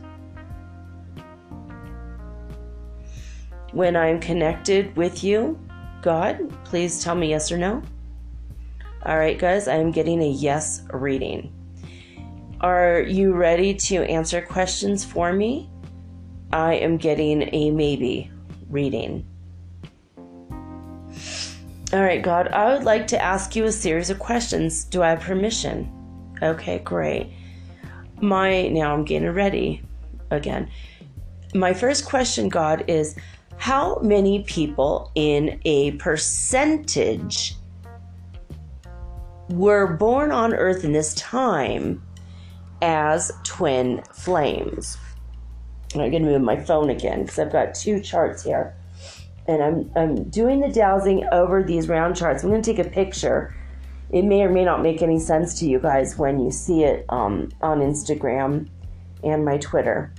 When I'm connected with you, God, please tell me yes or no. All right, guys, I am getting a yes reading. Are you ready to answer questions for me? I am getting a maybe reading. All right, God, I would like to ask you a series of questions. Do I have permission? Okay, great. My now I'm getting ready again. My first question, God, is how many people in a percentage were born on earth in this time as twin flames? I'm going to move my phone again because I've got two charts here. And I'm, I'm doing the dowsing over these round charts. I'm going to take a picture. It may or may not make any sense to you guys when you see it um, on Instagram and my Twitter.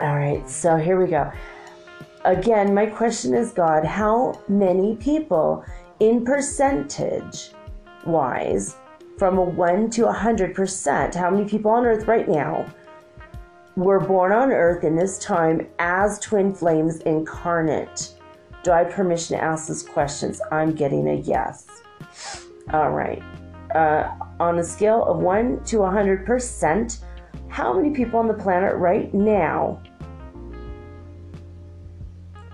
All right, so here we go again, my question is God, how many people in percentage wise, from a 1 to 100%, how many people on earth right now were born on earth in this time as twin flames incarnate? Do I have permission to ask these questions? I'm getting a yes. All right. Uh, on a scale of 1 to 100%, how many people on the planet right now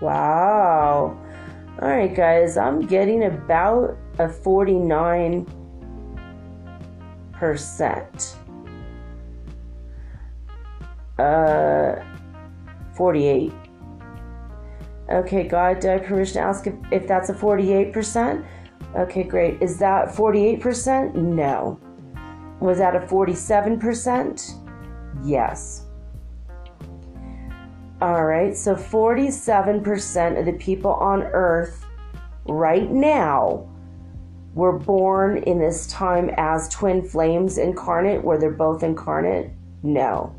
Wow. All right, guys, I'm getting about a 49%. Uh, 48. Okay, God, do I have permission to ask if, if that's a 48%? Okay, great. Is that 48%? No. Was that a 47%? Yes. All right, so 47% of the people on earth right now were born in this time as twin flames incarnate, where they're both incarnate? No.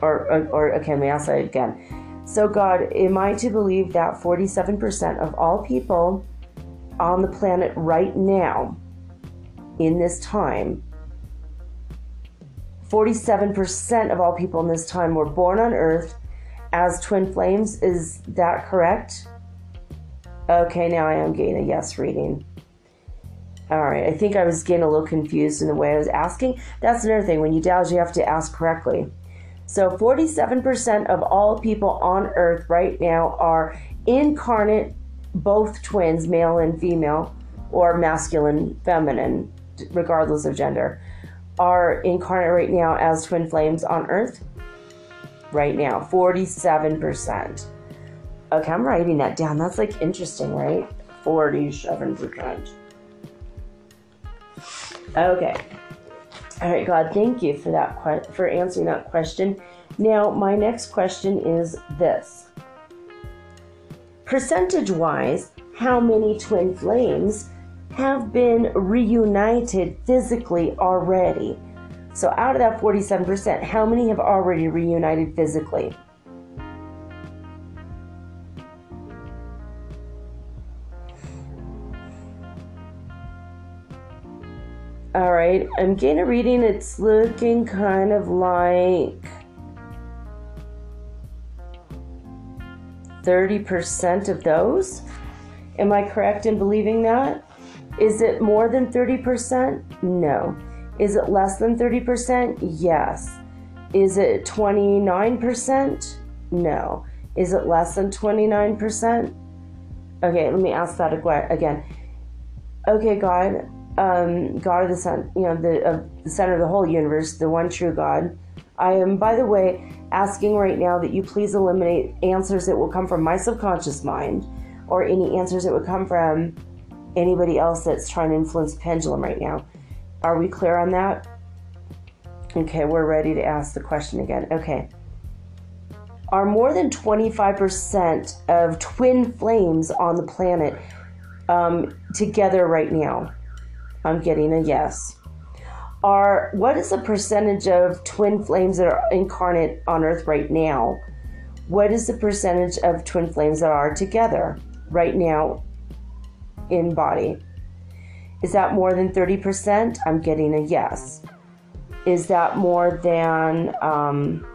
Or, or, or okay, let me ask that again. So, God, am I to believe that 47% of all people on the planet right now in this time, 47% of all people in this time were born on Earth as twin flames. Is that correct? Okay, now I am getting a yes reading. All right, I think I was getting a little confused in the way I was asking. That's another thing. When you dowse, you have to ask correctly. So, 47% of all people on earth right now are incarnate, both twins, male and female, or masculine, feminine, regardless of gender, are incarnate right now as twin flames on earth. Right now, 47%. Okay, I'm writing that down. That's like interesting, right? 47%. Okay. All right, God, thank you for that que- for answering that question. Now, my next question is this. Percentage-wise, how many twin flames have been reunited physically already? So, out of that 47%, how many have already reunited physically? All right, I'm getting a reading. It's looking kind of like 30% of those. Am I correct in believing that? Is it more than 30%? No. Is it less than 30%? Yes. Is it 29%? No. Is it less than 29%? Okay, let me ask that again. Okay, God, um, God of the Son, you know, the, uh, the center of the whole universe, the one true God. I am, by the way, asking right now that you please eliminate answers that will come from my subconscious mind or any answers that would come from anybody else that's trying to influence pendulum right now. Are we clear on that? Okay, we're ready to ask the question again. Okay. Are more than 25% of twin flames on the planet um, together right now? I'm getting a yes. Are what is the percentage of twin flames that are incarnate on Earth right now? What is the percentage of twin flames that are together right now in body? Is that more than 30%? I'm getting a yes. Is that more than, um,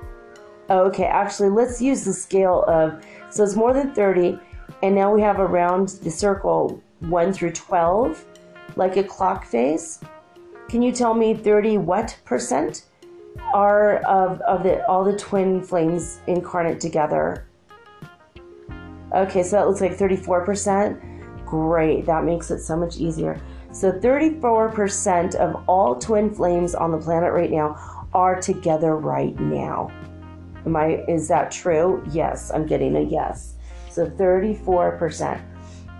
okay, actually, let's use the scale of, so it's more than 30, and now we have around the circle 1 through 12, like a clock face. Can you tell me 30 what percent are of, of the, all the twin flames incarnate together? Okay, so that looks like 34%. Great, that makes it so much easier. So 34% of all twin flames on the planet right now are together right now. Am I is that true? Yes, I'm getting a yes. So 34%.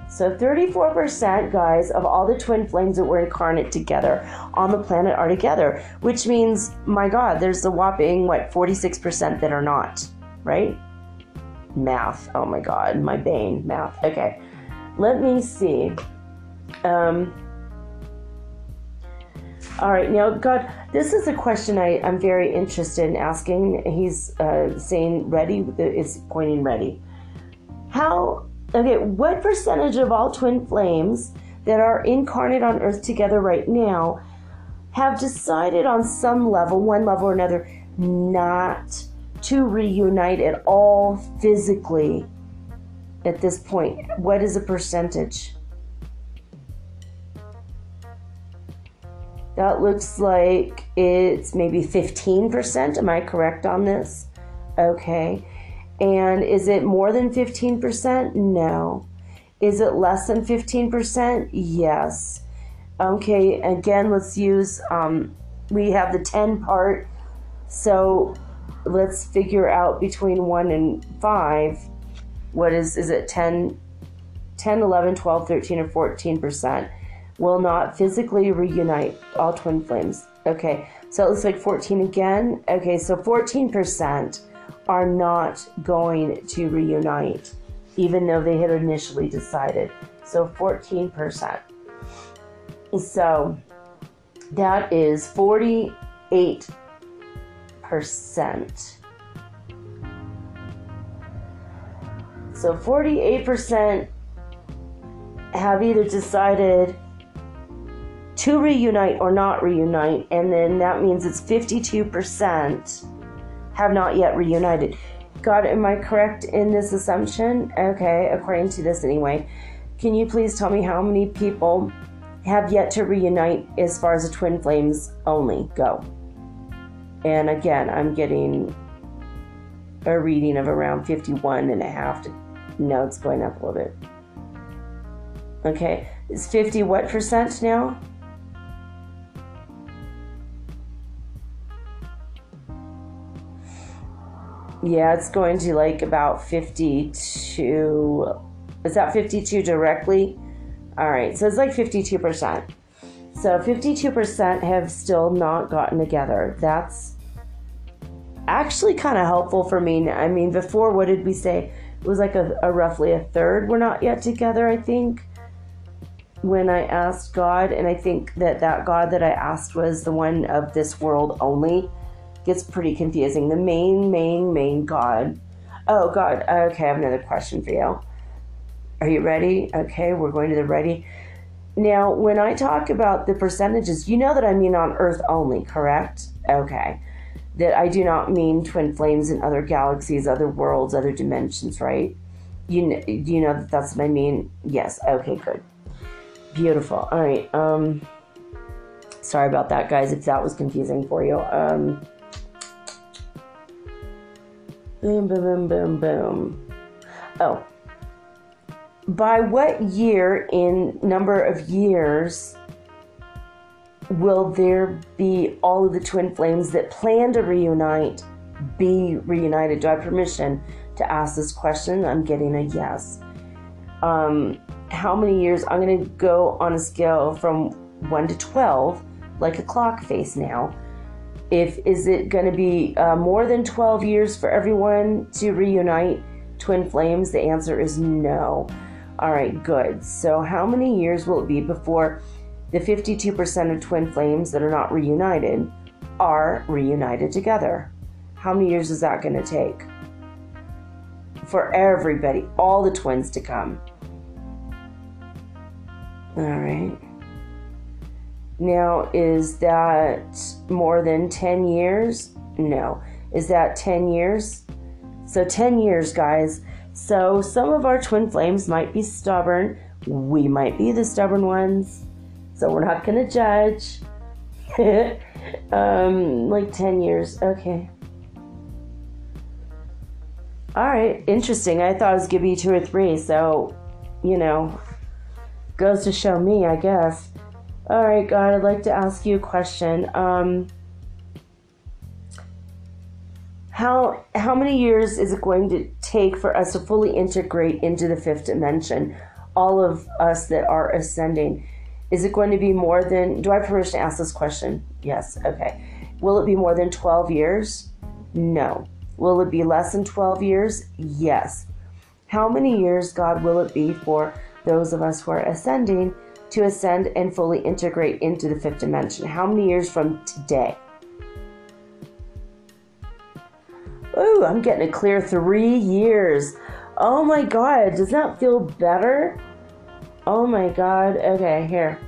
So 34% guys of all the twin flames that were incarnate together on the planet are together, which means my god, there's a whopping what 46% that are not, right? Math. Oh my god, my bane, math. Okay. Let me see. Um all right, now, God, this is a question I, I'm very interested in asking. He's uh, saying ready, is pointing ready. How, okay, what percentage of all twin flames that are incarnate on Earth together right now have decided on some level, one level or another, not to reunite at all physically at this point? What is the percentage? That looks like it's maybe 15%. Am I correct on this? Okay. And is it more than 15%? No. Is it less than 15%? Yes. Okay, again, let's use, um, we have the 10 part. So let's figure out between 1 and 5. What is, is it 10, 10, 11, 12, 13, or 14%? Will not physically reunite all twin flames. Okay, so it looks like 14 again. Okay, so 14% are not going to reunite, even though they had initially decided. So 14%. So that is 48%. So 48% have either decided to reunite or not reunite, and then that means it's 52% have not yet reunited. God, am I correct in this assumption? Okay, according to this anyway. Can you please tell me how many people have yet to reunite as far as the twin flames only go? And again, I'm getting a reading of around 51 and a half. To, it's going up a little bit. Okay, it's 50 what percent now? Yeah, it's going to like about 52. Is that 52 directly? All right, so it's like 52%. So 52% have still not gotten together. That's actually kind of helpful for me. I mean, before, what did we say? It was like a, a roughly a third were not yet together, I think, when I asked God. And I think that that God that I asked was the one of this world only gets pretty confusing. The main, main, main God. Oh, God. Okay, I have another question for you. Are you ready? Okay, we're going to the ready. Now, when I talk about the percentages, you know that I mean on Earth only, correct? Okay. That I do not mean twin flames in other galaxies, other worlds, other dimensions, right? You know, you know that that's what I mean? Yes. Okay, good. Beautiful. All right. Um, sorry about that, guys, if that was confusing for you. Um, Boom, boom, boom, boom, boom. Oh. By what year, in number of years, will there be all of the twin flames that plan to reunite be reunited? Do I have permission to ask this question? I'm getting a yes. Um, how many years? I'm going to go on a scale from 1 to 12, like a clock face now. If is it going to be uh, more than 12 years for everyone to reunite twin flames? The answer is no. All right, good. So how many years will it be before the 52% of twin flames that are not reunited are reunited together? How many years is that going to take? For everybody, all the twins to come. All right. Now, is that more than 10 years? No. Is that 10 years? So, 10 years, guys. So, some of our twin flames might be stubborn. We might be the stubborn ones. So, we're not going to judge. um, like 10 years. Okay. All right. Interesting. I thought it was going to be two or three. So, you know, goes to show me, I guess. All right, God, I'd like to ask you a question. Um, how how many years is it going to take for us to fully integrate into the fifth dimension? All of us that are ascending, is it going to be more than? Do I have permission to ask this question? Yes. Okay. Will it be more than twelve years? No. Will it be less than twelve years? Yes. How many years, God, will it be for those of us who are ascending? To ascend and fully integrate into the fifth dimension? How many years from today? Ooh, I'm getting a clear three years. Oh my god, does that feel better? Oh my god. Okay, here.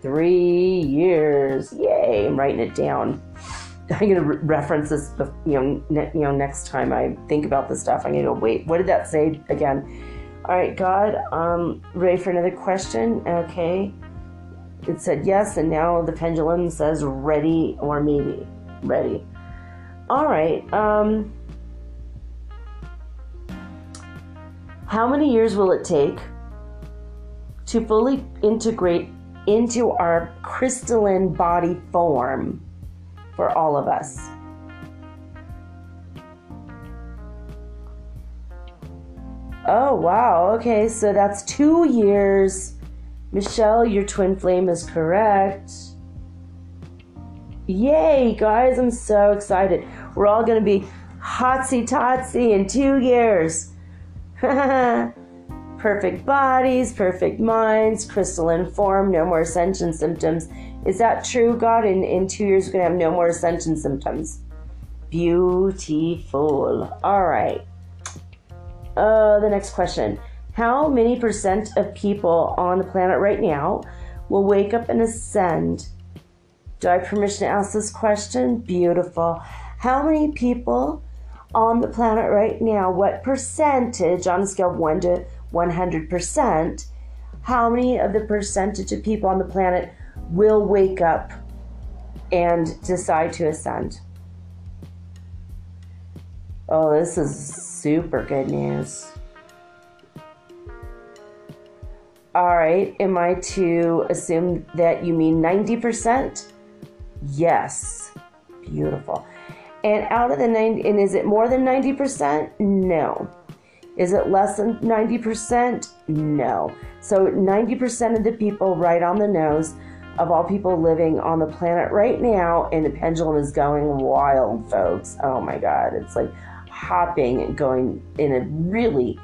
Three years. Yay, I'm writing it down. I'm gonna re- reference this, you know, ne- you know, next time I think about this stuff. I'm gonna go. Wait, what did that say again? All right, God, um, ready for another question? Okay. It said yes, and now the pendulum says ready or maybe. Ready. All right. Um, how many years will it take to fully integrate into our crystalline body form for all of us? Oh, wow. Okay, so that's two years. Michelle, your twin flame is correct. Yay, guys, I'm so excited. We're all going to be hotsy totsy in two years. perfect bodies, perfect minds, crystalline form, no more ascension symptoms. Is that true, God? In, in two years, we're going to have no more ascension symptoms. Beautiful. All right. Uh, the next question How many percent of people on the planet right now will wake up and ascend? Do I have permission to ask this question? Beautiful. How many people on the planet right now, what percentage on a scale of 1 to 100%, how many of the percentage of people on the planet will wake up and decide to ascend? Oh, this is super good news. All right, am I to assume that you mean 90%? Yes. Beautiful. And out of the 90, and is it more than 90%? No. Is it less than 90%? No. So 90% of the people right on the nose of all people living on the planet right now, and the pendulum is going wild, folks. Oh my God. It's like hopping and going in a really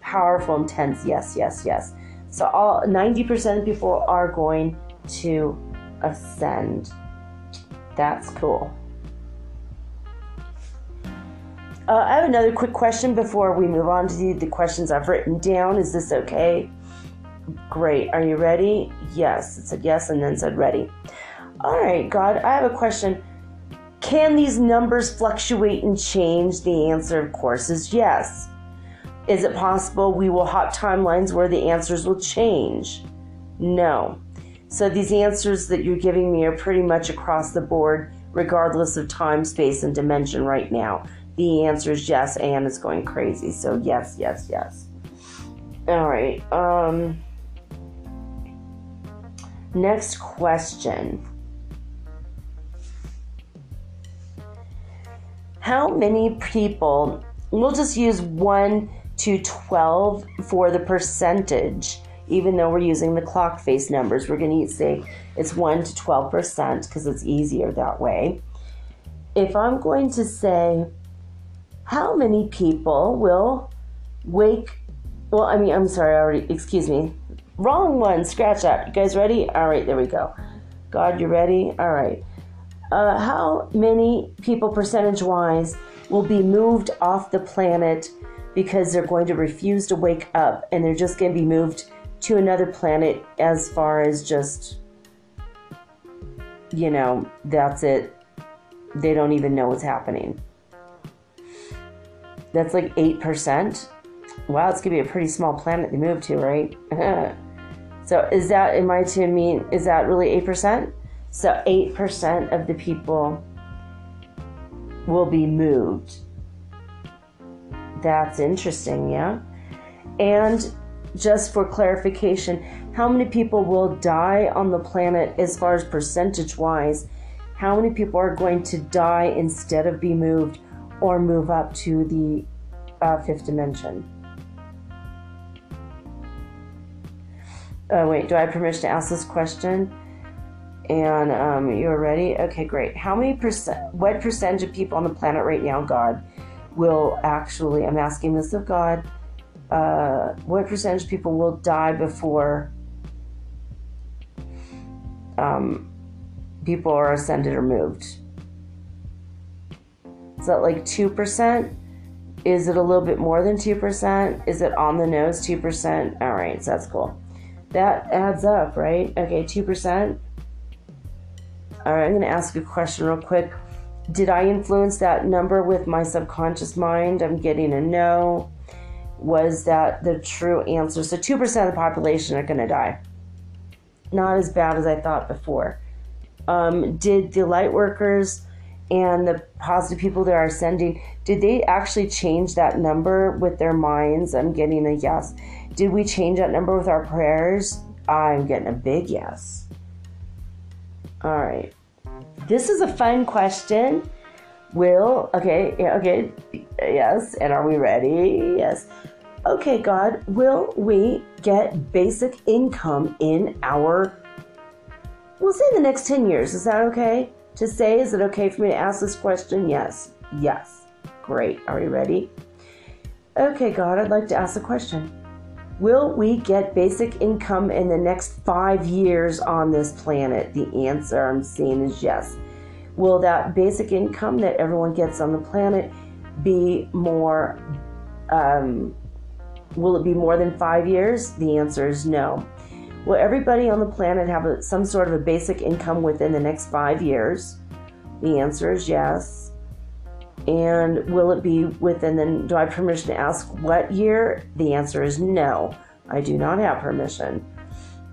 powerful, intense yes, yes, yes. So all 90% of people are going to ascend. That's cool. Uh, I have another quick question before we move on to the, the questions I've written down. Is this okay? Great. Are you ready? Yes. It said yes and then said ready. All right, God, I have a question. Can these numbers fluctuate and change? The answer, of course, is yes. Is it possible we will hop timelines where the answers will change? No. So these answers that you're giving me are pretty much across the board, regardless of time, space, and dimension right now. The answer is yes, and it's going crazy. So yes, yes, yes. All right. Um next question. How many people we'll just use 1 to 12 for the percentage even though we're using the clock face numbers. We're going to say it's 1 to 12% because it's easier that way. If I'm going to say, how many people will wake, well, I mean, I'm sorry, I already, excuse me, wrong one, scratch that. You guys ready? All right, there we go. God, you ready? All right. Uh, how many people, percentage wise, will be moved off the planet because they're going to refuse to wake up and they're just going to be moved to another planet as far as just, you know, that's it. They don't even know what's happening. That's like 8%. Wow, it's going to be a pretty small planet to move to, right? so is that, am I to mean, is that really 8%? So 8% of the people will be moved. That's interesting, yeah? And just for clarification, how many people will die on the planet as far as percentage wise? How many people are going to die instead of be moved or move up to the uh, fifth dimension? Uh, wait, do I have permission to ask this question? And um, you're ready? Okay, great. How many percent, what percentage of people on the planet right now, God, will actually, I'm asking this of God, uh, what percentage of people will die before um, people are ascended or moved? Is that like 2%? Is it a little bit more than 2%? Is it on the nose 2%? All right, so that's cool. That adds up, right? Okay, 2%. All right, I'm going to ask a question real quick. Did I influence that number with my subconscious mind? I'm getting a no was that the true answer. So 2% of the population are going to die. Not as bad as I thought before. Um, did the light workers and the positive people that are sending, did they actually change that number with their minds? I'm getting a yes. Did we change that number with our prayers? I'm getting a big yes. All right. This is a fun question. Will, okay, okay, yes. And are we ready? Yes okay, God, will we get basic income in our, we'll say the next 10 years? Is that okay to say? Is it okay for me to ask this question? Yes. Yes. Great. Are we ready? Okay, God, I'd like to ask a question. Will we get basic income in the next five years on this planet? The answer I'm seeing is yes. Will that basic income that everyone gets on the planet be more um, Will it be more than five years? The answer is no. Will everybody on the planet have a, some sort of a basic income within the next five years? The answer is yes. And will it be within the, do I have permission to ask what year? The answer is no. I do not have permission.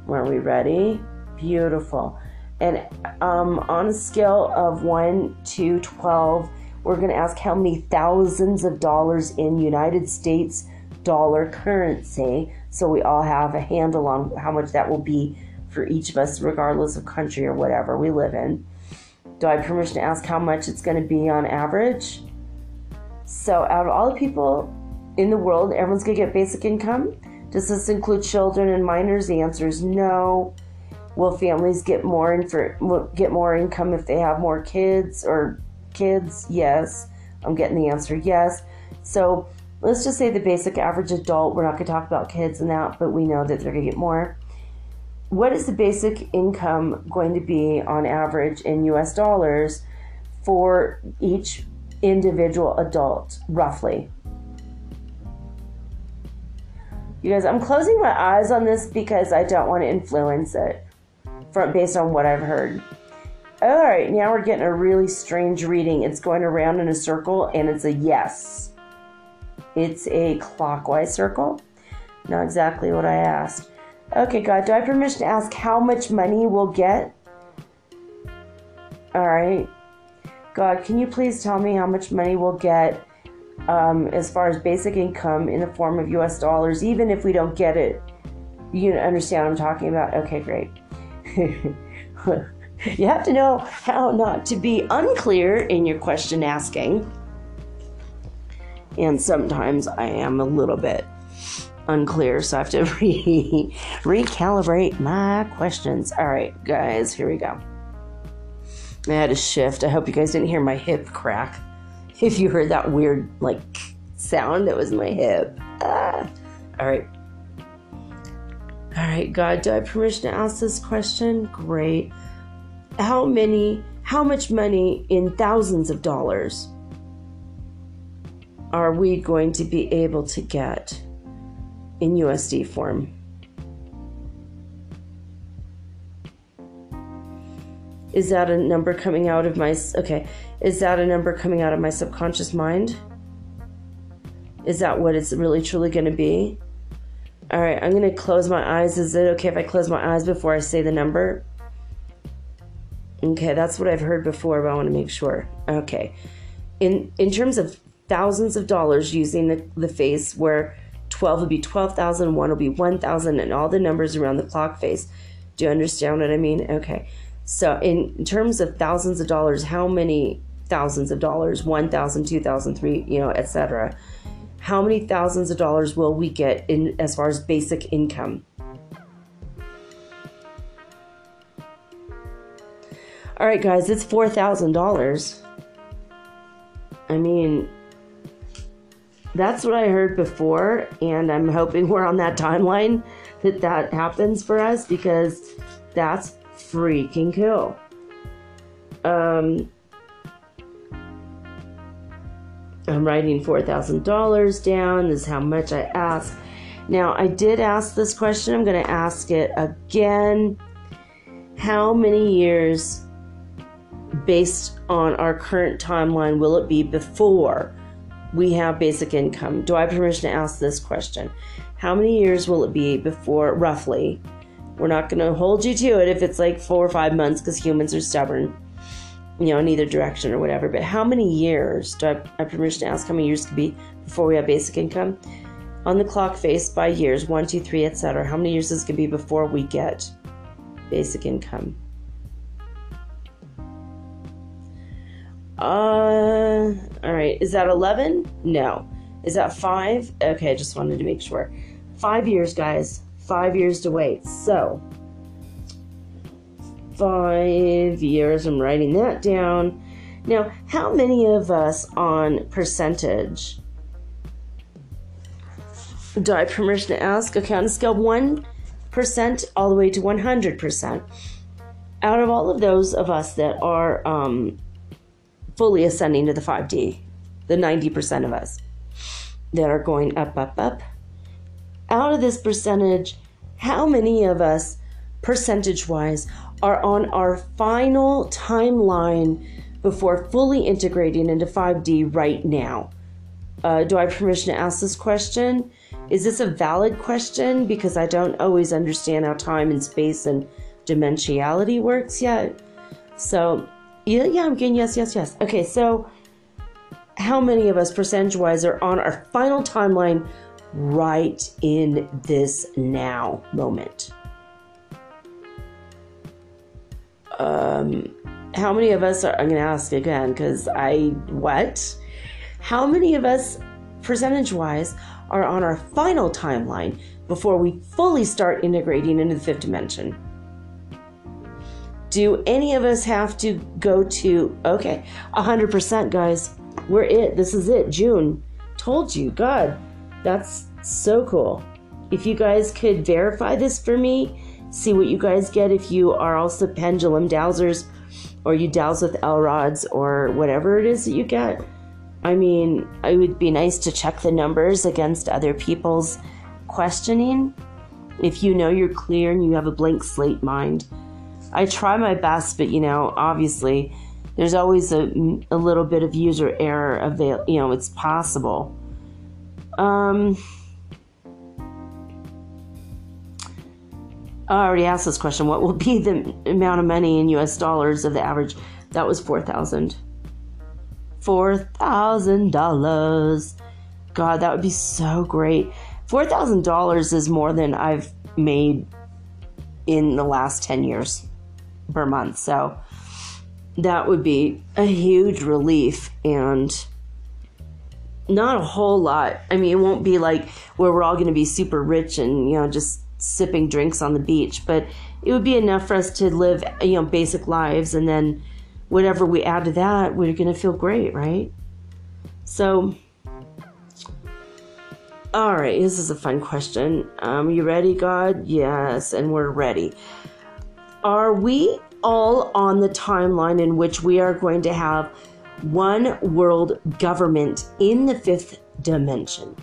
Are we ready? Beautiful. And um, on a scale of 1 to 12, we're going to ask how many thousands of dollars in United States dollar currency so we all have a handle on how much that will be for each of us, regardless of country or whatever we live in. Do I have permission to ask how much it's going to be on average? So, out of all the people in the world, everyone's going to get basic income. Does this include children and minors? The answer is no. Will families get more get more income if they have more kids or kids? Yes. I'm getting the answer yes. So let's just say the basic average adult, we're not going to talk about kids and that, but we know that they're going to get more. What is the basic income going to be on average in US dollars for each individual adult, roughly? You guys, I'm closing my eyes on this because I don't want to influence it from based on what I've heard. All right, now we're getting a really strange reading. It's going around in a circle and it's a yes. It's a clockwise circle. Not exactly what I asked. Okay, God, do I have permission to ask how much money we'll get? All right. God, can you please tell me how much money we'll get um, as far as basic income in the form of US dollars, even if we don't get it? You understand what I'm talking about? Okay, great. you have to know how not to be unclear in your question asking and sometimes I am a little bit unclear, so I have to re- recalibrate my questions. All right, guys, here we go. I had a shift. I hope you guys didn't hear my hip crack. If you heard that weird, like, sound, it was my hip. Ah. All right. All right, God, do I have permission to ask this question? Great. How many, how much money in thousands of dollars are we going to be able to get in USD form? Is that a number coming out of my okay? Is that a number coming out of my subconscious mind? Is that what it's really truly going to be? All right, I'm going to close my eyes. Is it okay if I close my eyes before I say the number? Okay, that's what I've heard before, but I want to make sure. Okay. In in terms of thousands of dollars using the, the face where 12 will be 12,000, 1 will be 1,000, and all the numbers around the clock face. Do you understand what I mean? Okay. So, in terms of thousands of dollars, how many thousands of dollars? 1,000, 2,000, 3, you know, etc. How many thousands of dollars will we get in as far as basic income? All right, guys, it's $4,000. I mean, that's what I heard before, and I'm hoping we're on that timeline that that happens for us because that's freaking cool. Um, I'm writing $4,000 down. This is how much I asked. Now, I did ask this question. I'm going to ask it again. How many years, based on our current timeline, will it be before we have basic income. Do I have permission to ask this question? How many years will it be before, roughly? We're not going to hold you to it if it's like four or five months because humans are stubborn, you know, in either direction or whatever. But how many years do I have permission to ask how many years could be before we have basic income? On the clock face by years, one, two, three, etc. How many years is going to be before we get basic income? Uh, all right. Is that 11? No. Is that five? Okay, I just wanted to make sure. Five years, guys. Five years to wait. So, five years. I'm writing that down. Now, how many of us on percentage do I permission to ask? Okay, on a scale of 1% all the way to 100%. Out of all of those of us that are um, fully ascending to the 5D, the 90% of us that are going up, up, up. Out of this percentage, How many of us, percentage wise, are on our final timeline before fully integrating into 5D right now? Uh, do I have permission to ask this question? Is this a valid question? Because I don't always understand how time and space and dimensionality works yet. So, yeah, yeah, I'm getting yes, yes, yes. Okay, so how many of us, percentage wise, are on our final timeline right in this now moment? Um, how many of us are, I'm going to ask again because I, what? How many of us, percentage wise, are on our final timeline before we fully start integrating into the fifth dimension? Do any of us have to go to, okay, 100%, guys. We're it. This is it. June. Told you. God, that's so cool. If you guys could verify this for me, see what you guys get if you are also pendulum dowsers or you dowse with L rods or whatever it is that you get. I mean, it would be nice to check the numbers against other people's questioning. If you know you're clear and you have a blank slate mind, I try my best, but you know, obviously, there's always a, a little bit of user error avail. You know, it's possible. Um, I already asked this question. What will be the amount of money in U.S. dollars of the average? That was four thousand. Four thousand dollars. God, that would be so great. Four thousand dollars is more than I've made in the last ten years per month. So that would be a huge relief and not a whole lot. I mean, it won't be like where we're all going to be super rich and, you know, just sipping drinks on the beach, but it would be enough for us to live, you know, basic lives and then whatever we add to that, we're going to feel great, right? So, all right, this is a fun question. Um, you ready, God? Yes, and we're ready. Are we all on the timeline in which we are going to have one world government in the fifth dimension?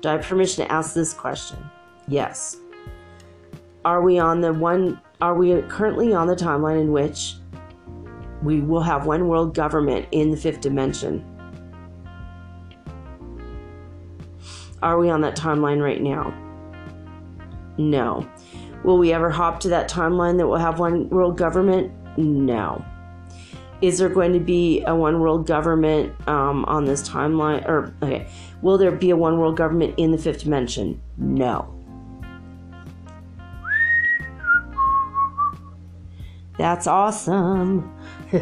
Do I have permission to ask this question? Yes. Are we on the one are we currently on the timeline in which we will have one world government in the fifth dimension? Are we on that timeline right now? No. Will we ever hop to that timeline that will have one world government? No. Is there going to be a one world government um, on this timeline? Or, okay, will there be a one world government in the fifth dimension? No. That's awesome.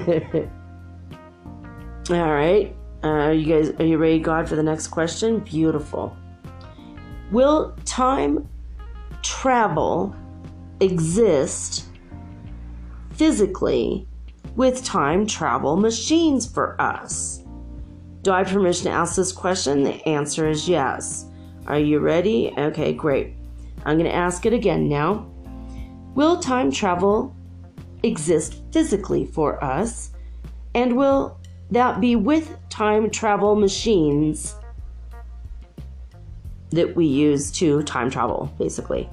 All right. Uh, you guys, are you ready, God, for the next question? Beautiful. Will time travel exist physically with time travel machines for us? Do I have permission to ask this question? The answer is yes. Are you ready? Okay, great. I'm going to ask it again now. Will time travel exist physically for us? And will that be with time travel machines that we use to time travel, basically?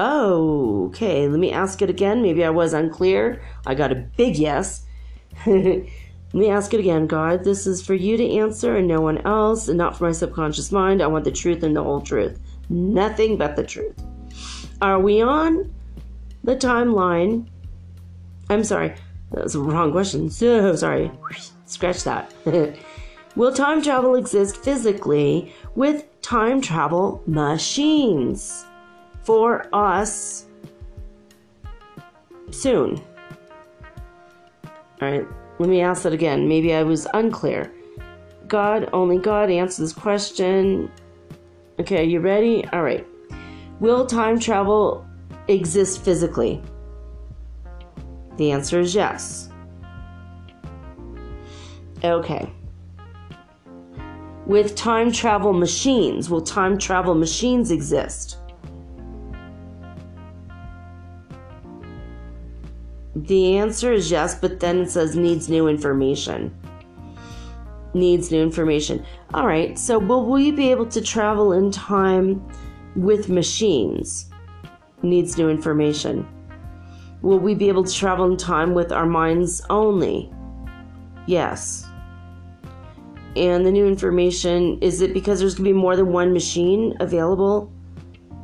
Oh, okay. Let me ask it again. Maybe I was unclear. I got a big yes. Let me ask it again, God. This is for you to answer and no one else, and not for my subconscious mind. I want the truth and the whole truth. Nothing but the truth. Are we on the timeline? I'm sorry. That was a wrong question. So sorry. Scratch that. Will time travel exist physically with time travel machines? For us soon. All right, let me ask that again. Maybe I was unclear. God, only God answer this question. Okay, you ready? All right. Will time travel exist physically? The answer is yes. Okay. With time travel machines, will time travel machines exist? The answer is yes, but then it says needs new information. Needs new information. All right, so will we be able to travel in time with machines? Needs new information. Will we be able to travel in time with our minds only? Yes. And the new information is it because there's going to be more than one machine available?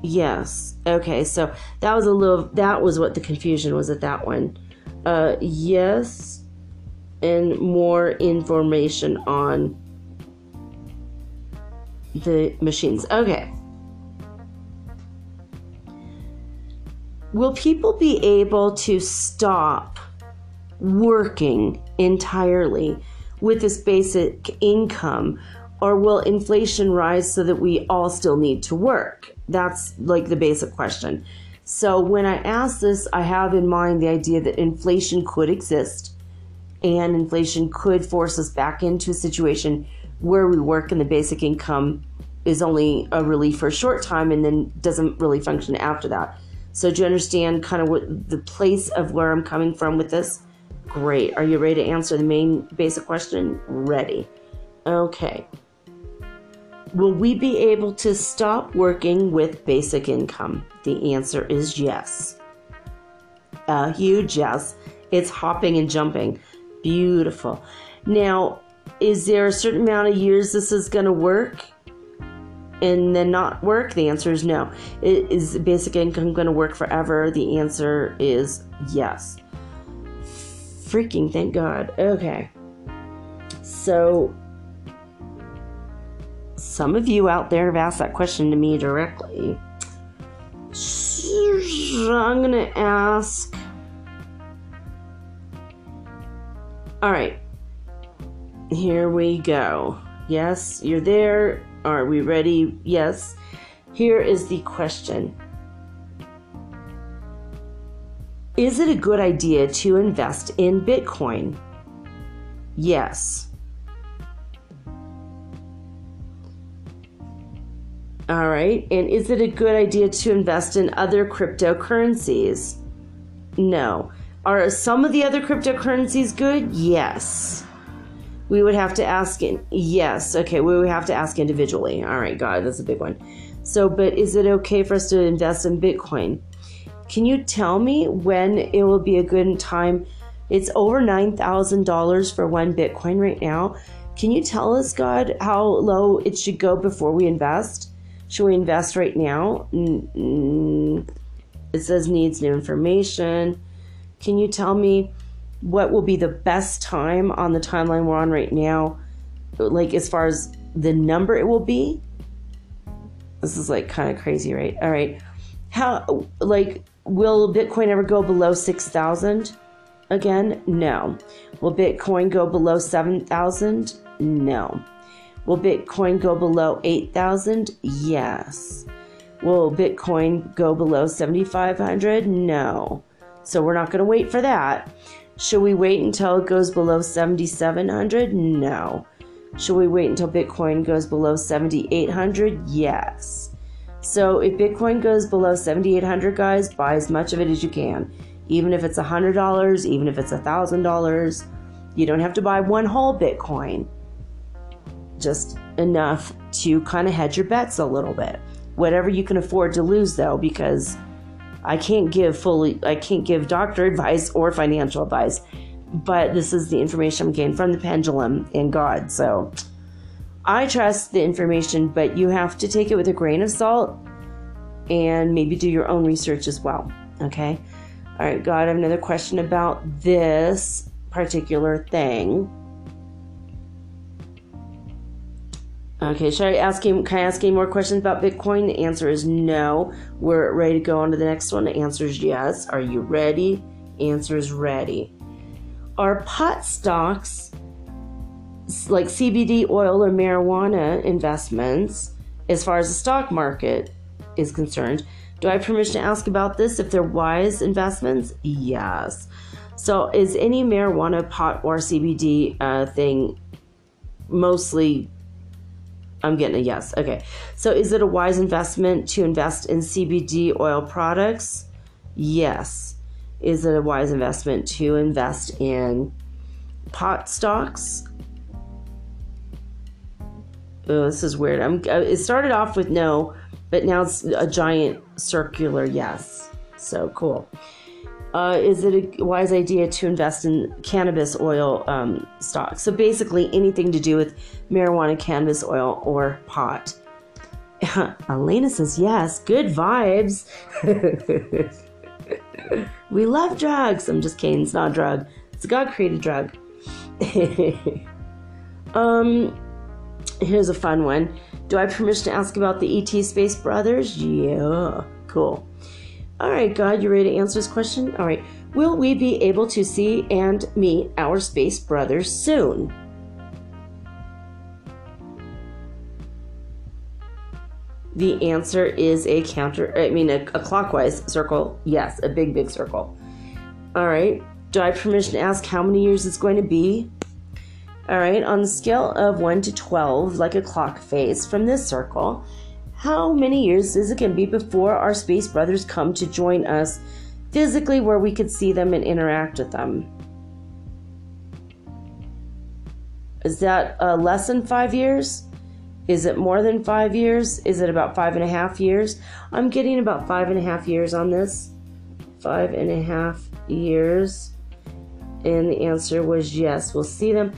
Yes. Okay, so that was a little that was what the confusion was at that one. Uh yes and more information on the machines. Okay. Will people be able to stop working entirely with this basic income? Or will inflation rise so that we all still need to work? That's like the basic question. So, when I ask this, I have in mind the idea that inflation could exist and inflation could force us back into a situation where we work and the basic income is only a relief for a short time and then doesn't really function after that. So, do you understand kind of what the place of where I'm coming from with this? Great. Are you ready to answer the main basic question? Ready. Okay. Will we be able to stop working with basic income? The answer is yes. A huge yes. It's hopping and jumping. Beautiful. Now, is there a certain amount of years this is going to work and then not work? The answer is no. Is basic income going to work forever? The answer is yes. Freaking thank God. Okay. So, some of you out there have asked that question to me directly. I'm to ask. All right. Here we go. Yes, you're there. Are we ready? Yes. Here is the question Is it a good idea to invest in Bitcoin? Yes. All right. And is it a good idea to invest in other cryptocurrencies? No. Are some of the other cryptocurrencies good? Yes. We would have to ask in yes. Okay, we would have to ask individually. All right, God, that's a big one. So, but is it okay for us to invest in Bitcoin? Can you tell me when it will be a good time? It's over $9,000 for one Bitcoin right now. Can you tell us, God, how low it should go before we invest? Should we invest right now? It says needs new information. Can you tell me what will be the best time on the timeline we're on right now? Like, as far as the number it will be? This is like kind of crazy, right? All right. How, like, will Bitcoin ever go below 6,000 again? No. Will Bitcoin go below 7,000? No. Will Bitcoin go below 8,000? Yes. Will Bitcoin go below 7,500? No. So we're not going to wait for that. Should we wait until it goes below 7,700? No. Should we wait until Bitcoin goes below 7,800? Yes. So if Bitcoin goes below 7,800, guys, buy as much of it as you can. Even if it's $100, even if it's $1,000, you don't have to buy one whole Bitcoin just enough to kind of hedge your bets a little bit. Whatever you can afford to lose, though, because I can't give fully, I can't give doctor advice or financial advice, but this is the information I'm getting from the pendulum and God. So I trust the information, but you have to take it with a grain of salt and maybe do your own research as well. Okay. All right, God, I have another question about this particular thing. Okay, should I ask him? Can I ask any more questions about Bitcoin? The answer is no. We're ready to go on to the next one. The answer is yes. Are you ready? Answer is ready. Are pot stocks like CBD oil or marijuana investments, as far as the stock market is concerned, do I have permission to ask about this if they're wise investments? Yes. So, is any marijuana, pot, or CBD uh, thing mostly I'm getting a yes. Okay. So is it a wise investment to invest in CBD oil products? Yes. Is it a wise investment to invest in pot stocks? Oh, this is weird. I'm, uh, it started off with no, but now it's a giant circular yes. So cool. Uh, is it a wise idea to invest in cannabis oil um, stocks? So basically, anything to do with marijuana, cannabis oil, or pot. Elena says yes. Good vibes. we love drugs. I'm just kidding. It's not a drug. It's a God created drug. um, here's a fun one. Do I have permission to ask about the ET Space Brothers? Yeah, cool. All right, God, you ready to answer this question? All right. Will we be able to see and meet our space brothers soon? The answer is a counter, I mean, a, a clockwise circle. Yes, a big, big circle. All right. Do I have permission to ask how many years it's going to be? All right. On the scale of 1 to 12, like a clock face from this circle, how many years is it going to be before our space brothers come to join us physically where we could see them and interact with them? Is that uh, less than five years? Is it more than five years? Is it about five and a half years? I'm getting about five and a half years on this. Five and a half years. And the answer was yes. We'll see them.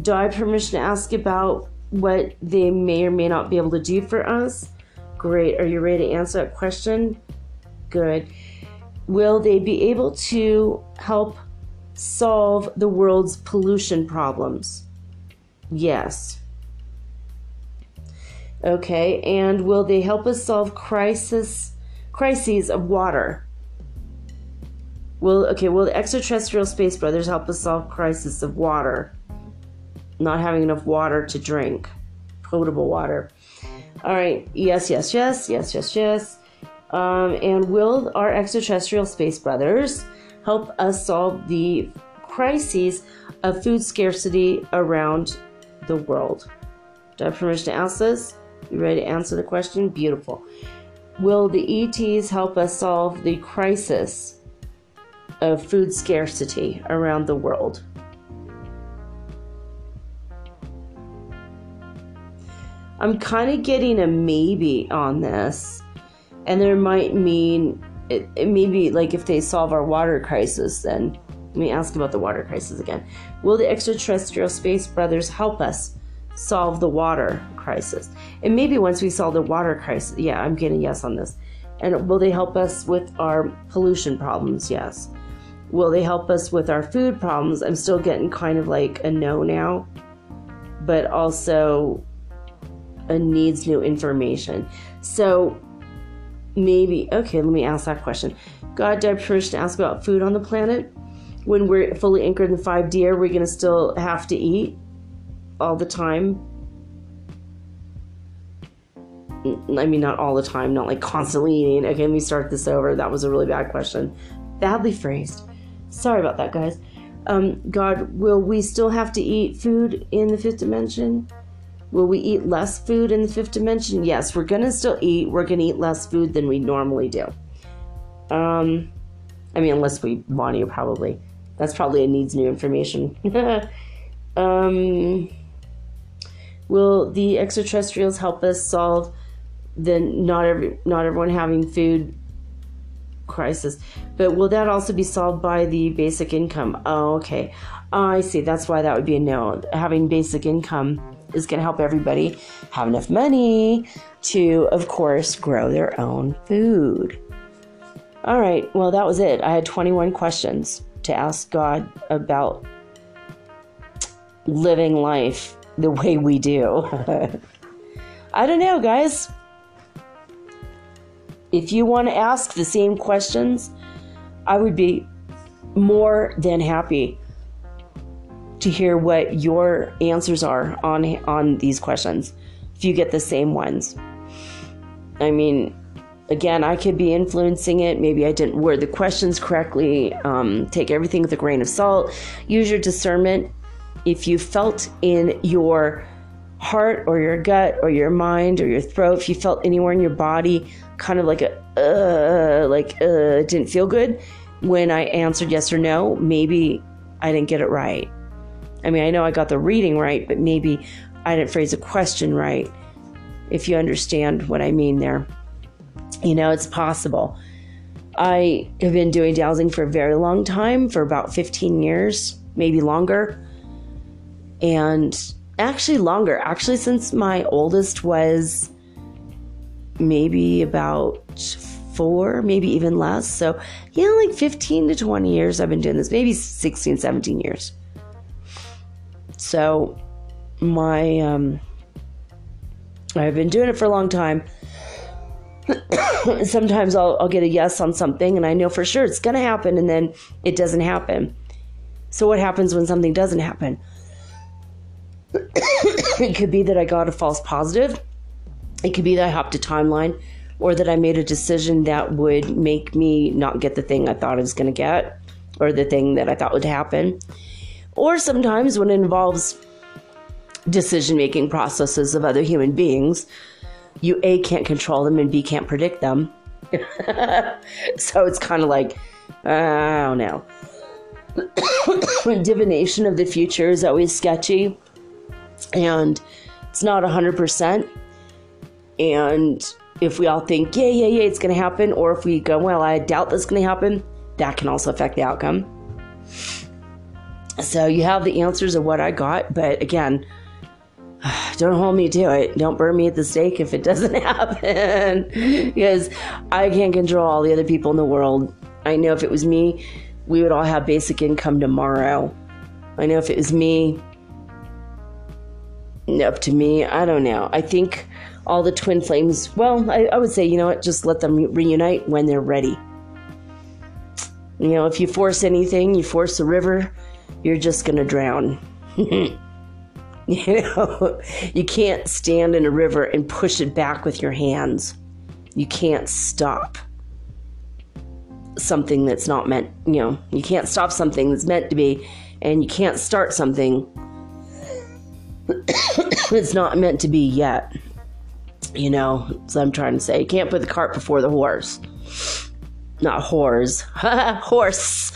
Do I have permission to ask about what they may or may not be able to do for us? Great. Are you ready to answer that question? Good. Will they be able to help solve the world's pollution problems? Yes. Okay, and will they help us solve crisis crises of water? Will okay, will the extraterrestrial space brothers help us solve crisis of water? Not having enough water to drink. Potable water. All right, yes, yes, yes, yes, yes, yes. Um, and will our extraterrestrial space brothers help us solve the crises of food scarcity around the world? Do I have permission to ask this? You ready to answer the question? Beautiful. Will the ETs help us solve the crisis of food scarcity around the world? I'm kind of getting a maybe on this, and there might mean it, it maybe like if they solve our water crisis, then let me ask about the water crisis again. Will the extraterrestrial space brothers help us solve the water crisis. And maybe once we solve the water crisis, yeah, I'm getting yes on this. And will they help us with our pollution problems? Yes. Will they help us with our food problems? I'm still getting kind of like a no now, but also a needs new information. So maybe, okay, let me ask that question. God, do I permission to ask about food on the planet? When we're fully anchored in 5D, are we going to still have to eat? all the time. I mean, not all the time, not like constantly eating. Okay, let me start this over. That was a really bad question. Badly phrased. Sorry about that, guys. Um, God, will we still have to eat food in the fifth dimension? Will we eat less food in the fifth dimension? Yes, we're gonna still eat. We're gonna eat less food than we normally do. Um, I mean, unless we want to, probably. That's probably a needs new information. um, Will the extraterrestrials help us solve the not every not everyone having food crisis? But will that also be solved by the basic income? Oh, okay. I see. That's why that would be a no. Having basic income is going to help everybody have enough money to, of course, grow their own food. All right. Well, that was it. I had 21 questions to ask God about living life the way we do. I don't know, guys. If you want to ask the same questions, I would be more than happy to hear what your answers are on on these questions. If you get the same ones. I mean, again, I could be influencing it. Maybe I didn't word the questions correctly. Um, take everything with a grain of salt. Use your discernment if you felt in your heart or your gut or your mind or your throat, if you felt anywhere in your body kind of like a, uh, like, uh, didn't feel good when I answered yes or no, maybe I didn't get it right. I mean, I know I got the reading right, but maybe I didn't phrase a question right. If you understand what I mean there. You know, it's possible. I have been doing dowsing for a very long time, for about 15 years, maybe longer. And actually, longer, actually, since my oldest was maybe about four, maybe even less. So, yeah, like 15 to 20 years I've been doing this, maybe 16, 17 years. So, my, um, I've been doing it for a long time. Sometimes I'll, I'll get a yes on something and I know for sure it's going to happen and then it doesn't happen. So, what happens when something doesn't happen? it could be that I got a false positive. It could be that I hopped a timeline or that I made a decision that would make me not get the thing I thought I was going to get or the thing that I thought would happen. Or sometimes when it involves decision making processes of other human beings, you A can't control them and B can't predict them. so it's kind of like, I don't know. Divination of the future is always sketchy and it's not 100%. And if we all think, yeah, yeah, yeah, it's going to happen, or if we go, well, I doubt that's going to happen, that can also affect the outcome. So you have the answers of what I got, but again, don't hold me to it. Don't burn me at the stake if it doesn't happen. because I can't control all the other people in the world. I know if it was me, we would all have basic income tomorrow. I know if it was me, up to me, I don't know. I think all the twin flames, well, I, I would say, you know what, just let them reunite when they're ready. You know, if you force anything, you force a river, you're just going to drown. you know, you can't stand in a river and push it back with your hands. You can't stop something that's not meant, you know, you can't stop something that's meant to be, and you can't start something that's not meant to be yet. You know, so I'm trying to say, you can't put the cart before the horse. Not whores. Horse.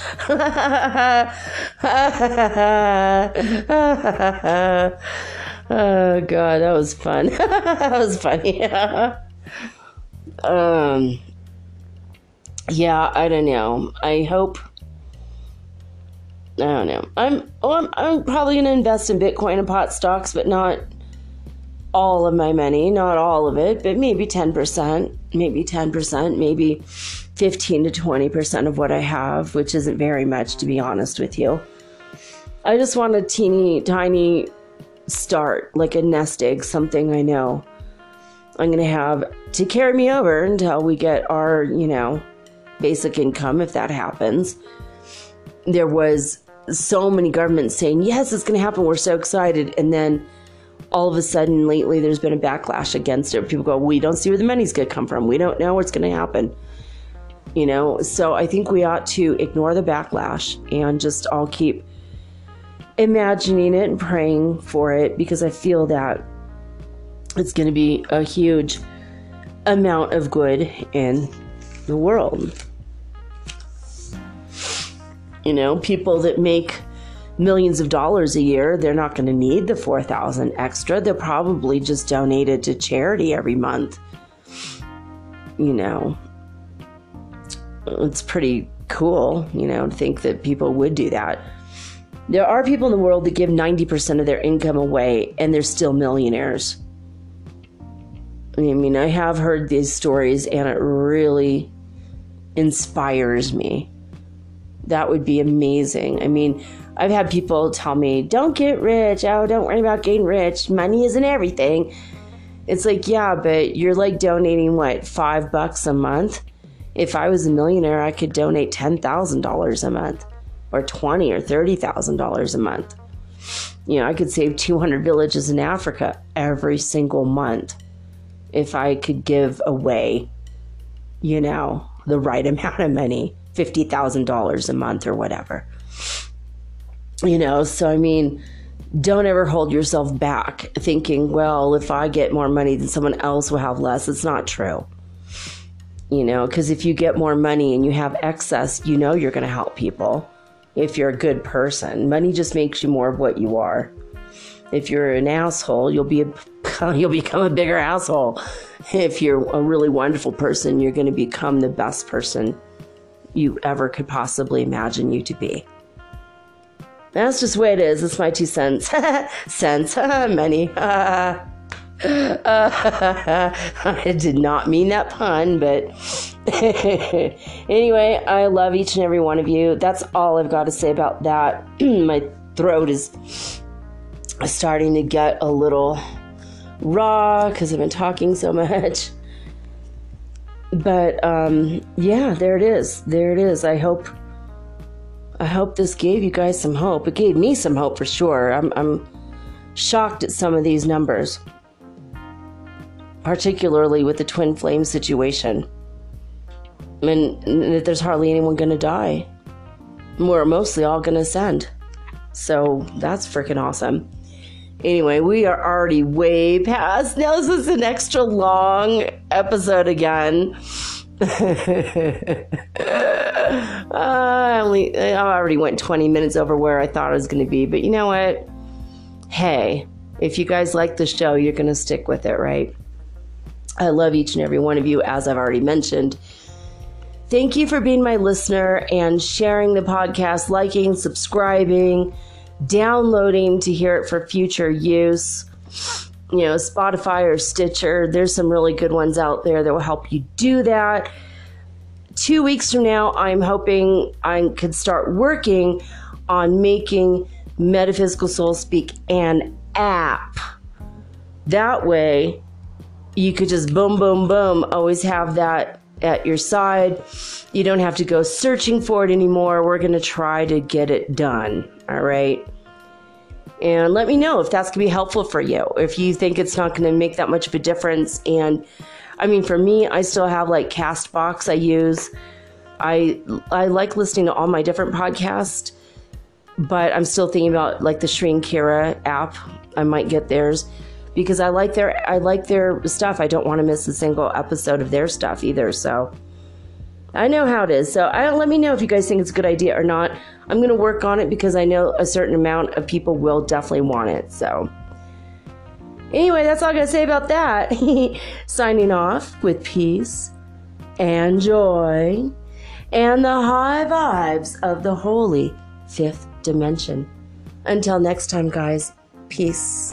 oh god, that was fun. that was funny. um yeah, I don't know. I hope I don't know. I'm oh, I'm, I'm probably going to invest in Bitcoin and pot stocks, but not all of my money, not all of it, but maybe 10%, maybe 10%, maybe 15 to 20% of what I have, which isn't very much to be honest with you. I just want a teeny tiny start, like a nest egg, something I know I'm going to have to carry me over until we get our, you know, basic income if that happens. There was so many governments saying, "Yes, it's going to happen. We're so excited." And then all of a sudden lately there's been a backlash against it. People go, we don't see where the money's going to come from. We don't know what's going to happen. You know, so I think we ought to ignore the backlash and just all keep imagining it and praying for it because I feel that it's going to be a huge amount of good in the world. You know, people that make millions of dollars a year, they're not going to need the 4000 extra. they're probably just donate it to charity every month. You know, it's pretty cool, you know, to think that people would do that. There are people in the world that give 90% of their income away and they're still millionaires. I mean, I have heard these stories and it really inspires me. That would be amazing. I mean, I've had people tell me, don't get rich. Oh, don't worry about getting rich. Money isn't everything. It's like, yeah, but you're like donating what, five bucks a month? If I was a millionaire, I could donate $10,000 a month or 20 or $30,000 a month. You know, I could save 200 villages in Africa every single month if I could give away, you know, the right amount of money, $50,000 a month or whatever. You know, so I mean, don't ever hold yourself back thinking, well, if I get more money, then someone else will have less. It's not true. You know, because if you get more money and you have excess, you know you're going to help people if you're a good person. Money just makes you more of what you are. If you're an asshole, you'll be a you'll become a bigger asshole. If you're a really wonderful person, you're going to become the best person you ever could possibly imagine you to be. That's just the way it is. It's my two cents. cents. Many. I did not mean that pun, but anyway, I love each and every one of you. That's all I've got to say about that. my throat is starting to get a little raw because I've been talking so much. But um, yeah, there it is. There it is. I hope I hope this gave you guys some hope. It gave me some hope for sure. I'm, I'm shocked at some of these numbers, particularly with the twin flame situation. I mean, that there's hardly anyone going to die. We're mostly all going to ascend. So that's freaking awesome. Anyway, we are already way past. Now, this is an extra long episode again. Uh, I only I already went 20 minutes over where I thought I was going to be, but you know what? Hey, if you guys like the show, you're going to stick with it, right? I love each and every one of you, as I've already mentioned. Thank you for being my listener and sharing the podcast, liking, subscribing, downloading to hear it for future use. You know, Spotify or Stitcher, there's some really good ones out there that will help you do that two weeks from now, I'm hoping I could start working on making Metaphysical Soul Speak an app. That way, you could just boom, boom, boom, always have that at your side. You don't have to go searching for it anymore. We're going to try to get it done. All right. And let me know if that's going to be helpful for you. If you think it's not going to make that much of a difference and I mean, for me, I still have like Castbox I use. I I like listening to all my different podcasts, but I'm still thinking about like the Sri Kira app. I might get theirs because I like their I like their stuff. I don't want to miss a single episode of their stuff either. So I know how it is. So I, let me know if you guys think it's a good idea or not. I'm going to work on it because I know a certain amount of people will definitely want it. So. Anyway, that's all I gotta say about that. Signing off with peace and joy and the high vibes of the holy fifth dimension. Until next time, guys, peace.